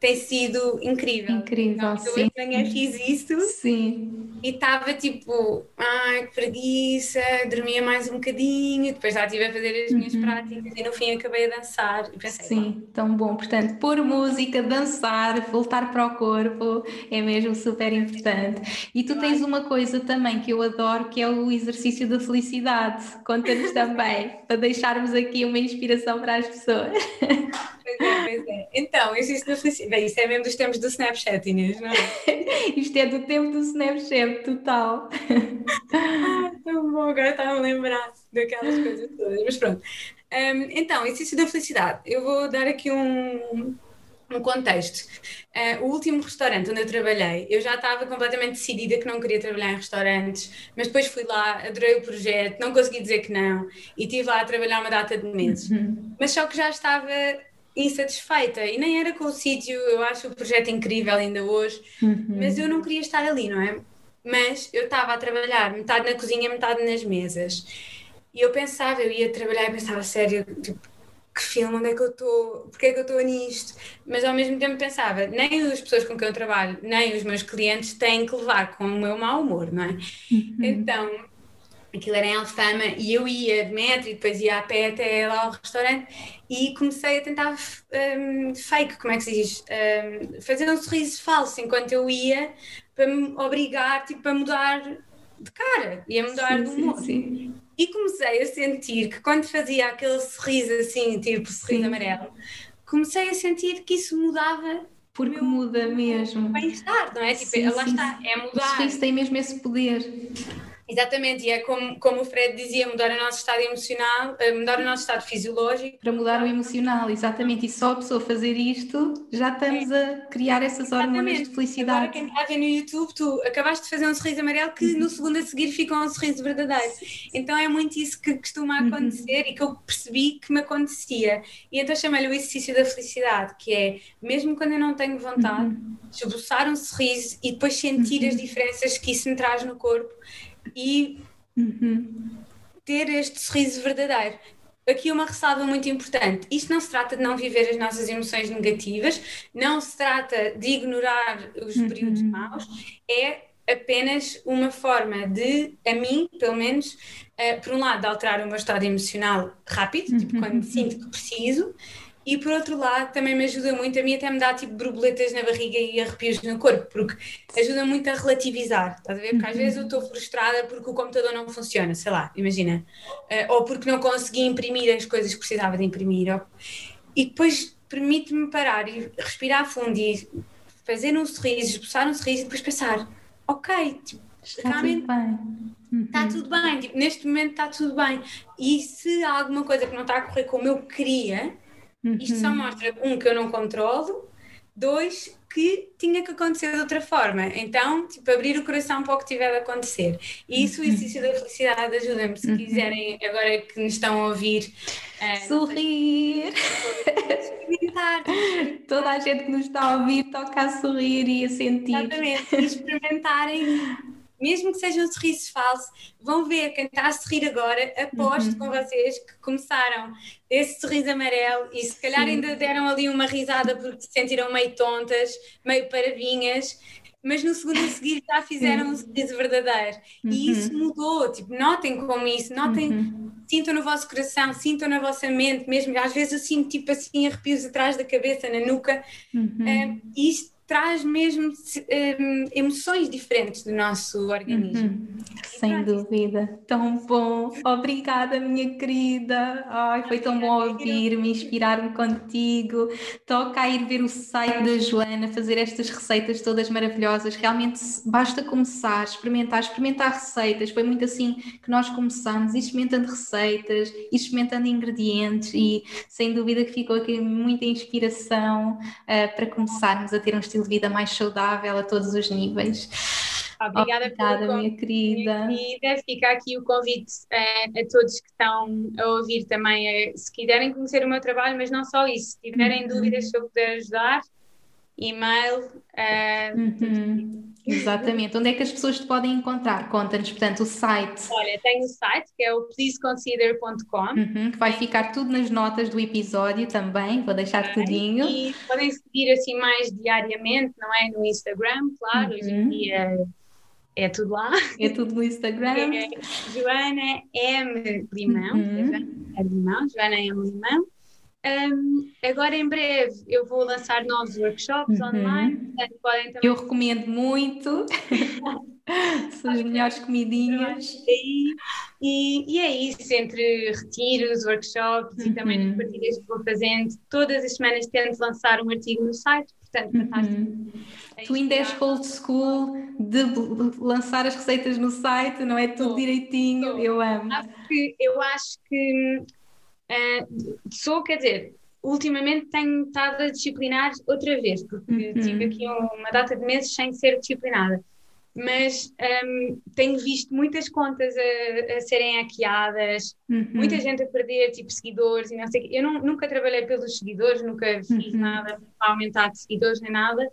tem sido incrível. Incrível, então, sim. Eu fiz isso sim. e estava tipo, ai que preguiça, dormia mais um bocadinho, depois já estive a fazer as minhas uhum. práticas e no fim acabei a dançar e pensei, sim, tão bom. Portanto, pôr música, dançar, voltar para o corpo é mesmo super importante. E tu tens uma coisa também que eu adoro, que é o exercício da felicidade. Conta-nos também, para deixarmos aqui uma inspiração para as pessoas. Pois é, pois é. Então, existe da felicidade. Bem, isso é mesmo dos tempos do Snapchat, Inês, não é? Isto é do tempo do Snapchat, total. ah, tão bom, agora está a lembrar daquelas coisas todas. Mas pronto. Um, então, existe da felicidade. Eu vou dar aqui um, um contexto. Uh, o último restaurante onde eu trabalhei, eu já estava completamente decidida que não queria trabalhar em restaurantes, mas depois fui lá, adorei o projeto, não consegui dizer que não e estive lá a trabalhar uma data de meses. Uhum. Mas só que já estava insatisfeita e nem era com o sítio, eu acho o projeto incrível ainda hoje, uhum. mas eu não queria estar ali, não é? Mas eu estava a trabalhar, metade na cozinha, metade nas mesas. E eu pensava, eu ia trabalhar e pensava, sério, tipo, que filme, onde é que eu estou, porque é que eu estou nisto? Mas ao mesmo tempo pensava, nem as pessoas com quem eu trabalho, nem os meus clientes têm que levar com o meu mau humor, não é? Uhum. Então, aquilo era em Alfama e eu ia de metro e depois ia a pé até lá ao restaurante e comecei a tentar um, fake, como é que se diz? Um, fazer um sorriso falso enquanto eu ia para me obrigar tipo, a mudar de cara e a mudar sim, de humor. Sim, sim. E comecei a sentir que quando fazia aquele sorriso assim, tipo sorriso amarelo, comecei a sentir que isso mudava porque muda mesmo. Bem-estar, não é? Tipo, sim, lá sim. está, é mudar. O sorriso tem mesmo esse poder. Exatamente, e é como, como o Fred dizia, mudar o nosso estado emocional, eh, mudar o nosso estado fisiológico. Para mudar o emocional, exatamente, e só a pessoa fazer isto, já estamos a criar essas hormonas de felicidade. Agora quem está a ver no YouTube, tu acabaste de fazer um sorriso amarelo que no segundo a seguir fica um sorriso verdadeiro. Então é muito isso que costuma uhum. acontecer e que eu percebi que me acontecia. E então chamei-lhe o exercício da felicidade, que é, mesmo quando eu não tenho vontade, uhum. esboçar um sorriso e depois sentir uhum. as diferenças que isso me traz no corpo e uhum. ter este sorriso verdadeiro. Aqui uma ressalva muito importante: isto não se trata de não viver as nossas emoções negativas, não se trata de ignorar os uhum. períodos maus, é apenas uma forma de, a mim, pelo menos, uh, por um lado, de alterar o meu estado emocional rápido, uhum. tipo quando sinto que preciso, e por outro lado também me ajuda muito, a mim até me dá tipo borboletas na barriga e arrepios no corpo, porque ajuda muito a relativizar, estás a ver? Porque às vezes eu estou frustrada porque o computador não funciona, sei lá, imagina, uh, ou porque não consegui imprimir as coisas que precisava de imprimir, ou... e depois permite-me parar e respirar fundo e fazer um sorriso, expulsar um sorriso e depois pensar, ok, tipo, está realmente tudo bem. Uhum. Está tudo bem, tipo, neste momento está tudo bem. E se há alguma coisa que não está a correr como eu queria, Uhum. Isto só mostra, um, que eu não controlo, dois, que tinha que acontecer de outra forma. Então, tipo, abrir o coração para o que tiver de acontecer. E isso, o uhum. exercício da felicidade, ajuda-me. Se uhum. quiserem, agora que nos estão a ouvir, uh, sorrir. experimentar. Toda a gente que nos está a ouvir toca a sorrir e a sentir. Exatamente. Experimentarem mesmo que seja um sorriso falso, vão ver quem está a sorrir agora, aposto uhum. com vocês que começaram esse sorriso amarelo e se calhar Sim. ainda deram ali uma risada porque se sentiram meio tontas, meio paravinhas, mas no segundo a seguir já fizeram um sorriso verdadeiro. Uhum. E isso mudou, tipo, notem como isso, notem, uhum. sintam no vosso coração, sintam na vossa mente, mesmo às vezes eu sinto tipo assim arrepios atrás da cabeça, na nuca, uh, isto traz mesmo um, emoções diferentes do nosso organismo. Uhum. Sem dúvida, tão bom. Obrigada, minha querida. Ai, foi tão bom ouvir-me, inspirar-me contigo. Toca a ir ver o site da Joana, fazer estas receitas todas maravilhosas. Realmente basta começar, experimentar, experimentar receitas. Foi muito assim que nós começamos, experimentando receitas, experimentando ingredientes e sem dúvida que ficou aqui muita inspiração uh, para começarmos a ter um estilo estilo de vida mais saudável a todos os níveis. Obrigada, Obrigada minha querida. E deve ficar aqui o convite a, a, todos que estão a ouvir também, a, se quiserem conhecer o meu trabalho, mas não só isso, se tiverem uhum. dúvidas se eu puder ajudar, e-mail. Uh, uhum. Exatamente. Onde é que as pessoas te podem encontrar? Conta-nos, portanto, o site. Olha, tenho o site que é o pleaseconsider.com. Uhum, que vai ficar tudo nas notas do episódio também, vou deixar okay. tudinho. E podem seguir assim mais diariamente, não é? No Instagram, claro, uhum. hoje em uhum. dia é tudo lá. É tudo no Instagram. É Joana M. Limão, uhum. é Limão, Joana M. Limão. Um, agora em breve eu vou lançar novos workshops uhum. online, portanto podem também... Eu recomendo muito. São as melhores comidinhas. E, e, é isso, entre retiros, workshops uhum. e também as uhum. partilhas que vou fazendo. Todas as semanas tento lançar um artigo no site, portanto, uhum. Tu ainda és old school de lançar as receitas no site, não é tudo direitinho, eu amo. Eu acho que Uh, sou, quer dizer, ultimamente tenho estado a disciplinar outra vez, porque uhum. tive aqui uma data de meses sem ser disciplinada. Mas um, tenho visto muitas contas a, a serem hackeadas, uhum. muita gente a perder tipo seguidores e não sei o quê. Eu não, nunca trabalhei pelos seguidores, nunca fiz uhum. nada para aumentar de seguidores nem nada.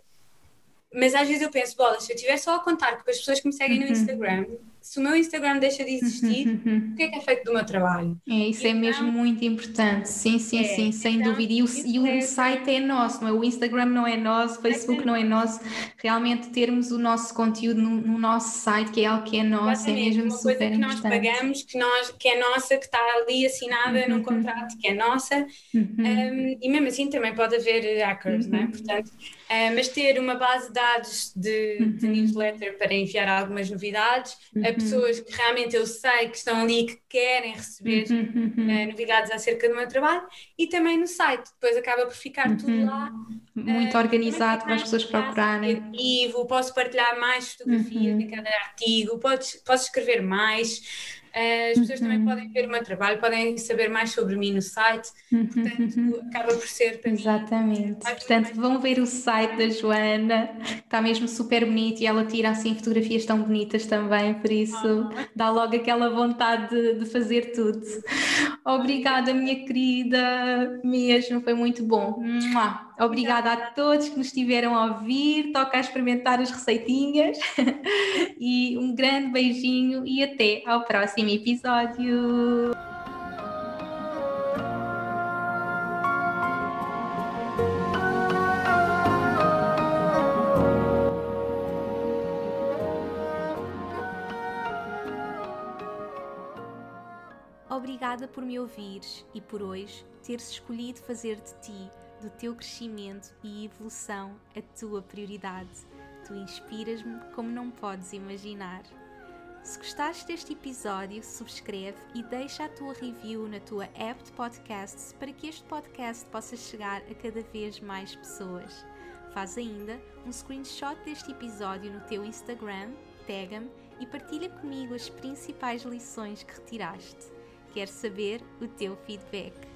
Mas às vezes eu penso, bola, se eu estiver só a contar com as pessoas que me seguem no uhum. Instagram, se o meu Instagram deixa de existir, uhum. o que é que é feito do meu trabalho? É, isso então, é mesmo muito importante, sim, sim, é, sim, sem então, dúvida. E o, e o é, site é nosso, não é? O Instagram não é nosso, o Facebook não é nosso. Realmente termos o nosso conteúdo no, no nosso site, que é algo que é nosso, é mesmo uma super coisa que nós pagamos, que, nós, que é nossa, que está ali assinada uhum. num contrato, que é nossa. Uhum. Um, e mesmo assim também pode haver hackers, não é? Uhum. Portanto, uh, mas ter uma base de dados de, de uhum. newsletter para enviar algumas novidades, a pessoas que realmente eu sei que estão ali, que querem receber uh, novidades acerca do meu trabalho e também no site. Depois acaba por ficar tudo uhum. lá. Muito uh, organizado para as pessoas procurarem. Criativo, posso partilhar mais fotografias uhum. de cada artigo, posso, posso escrever mais. Uh, as pessoas uhum. também podem ver o meu trabalho, podem saber mais sobre mim no site, uhum. portanto, acaba por ser para Exatamente. Mim, portanto, vão ver o site da Joana, está mesmo super bonito e ela tira assim fotografias tão bonitas também, por isso oh. dá logo aquela vontade de, de fazer tudo. Obrigada, minha querida, mesmo, foi muito bom. Obrigada a todos que nos estiveram a ouvir, toca a experimentar as receitinhas e um grande beijinho e até ao próximo episódio. Obrigada por me ouvires e por hoje teres escolhido fazer de ti, do teu crescimento e evolução, a tua prioridade. Tu inspiras-me como não podes imaginar. Se gostaste deste episódio, subscreve e deixa a tua review na tua app de podcasts para que este podcast possa chegar a cada vez mais pessoas. Faz ainda um screenshot deste episódio no teu Instagram, tag-me e partilha comigo as principais lições que retiraste. Quero saber o teu feedback.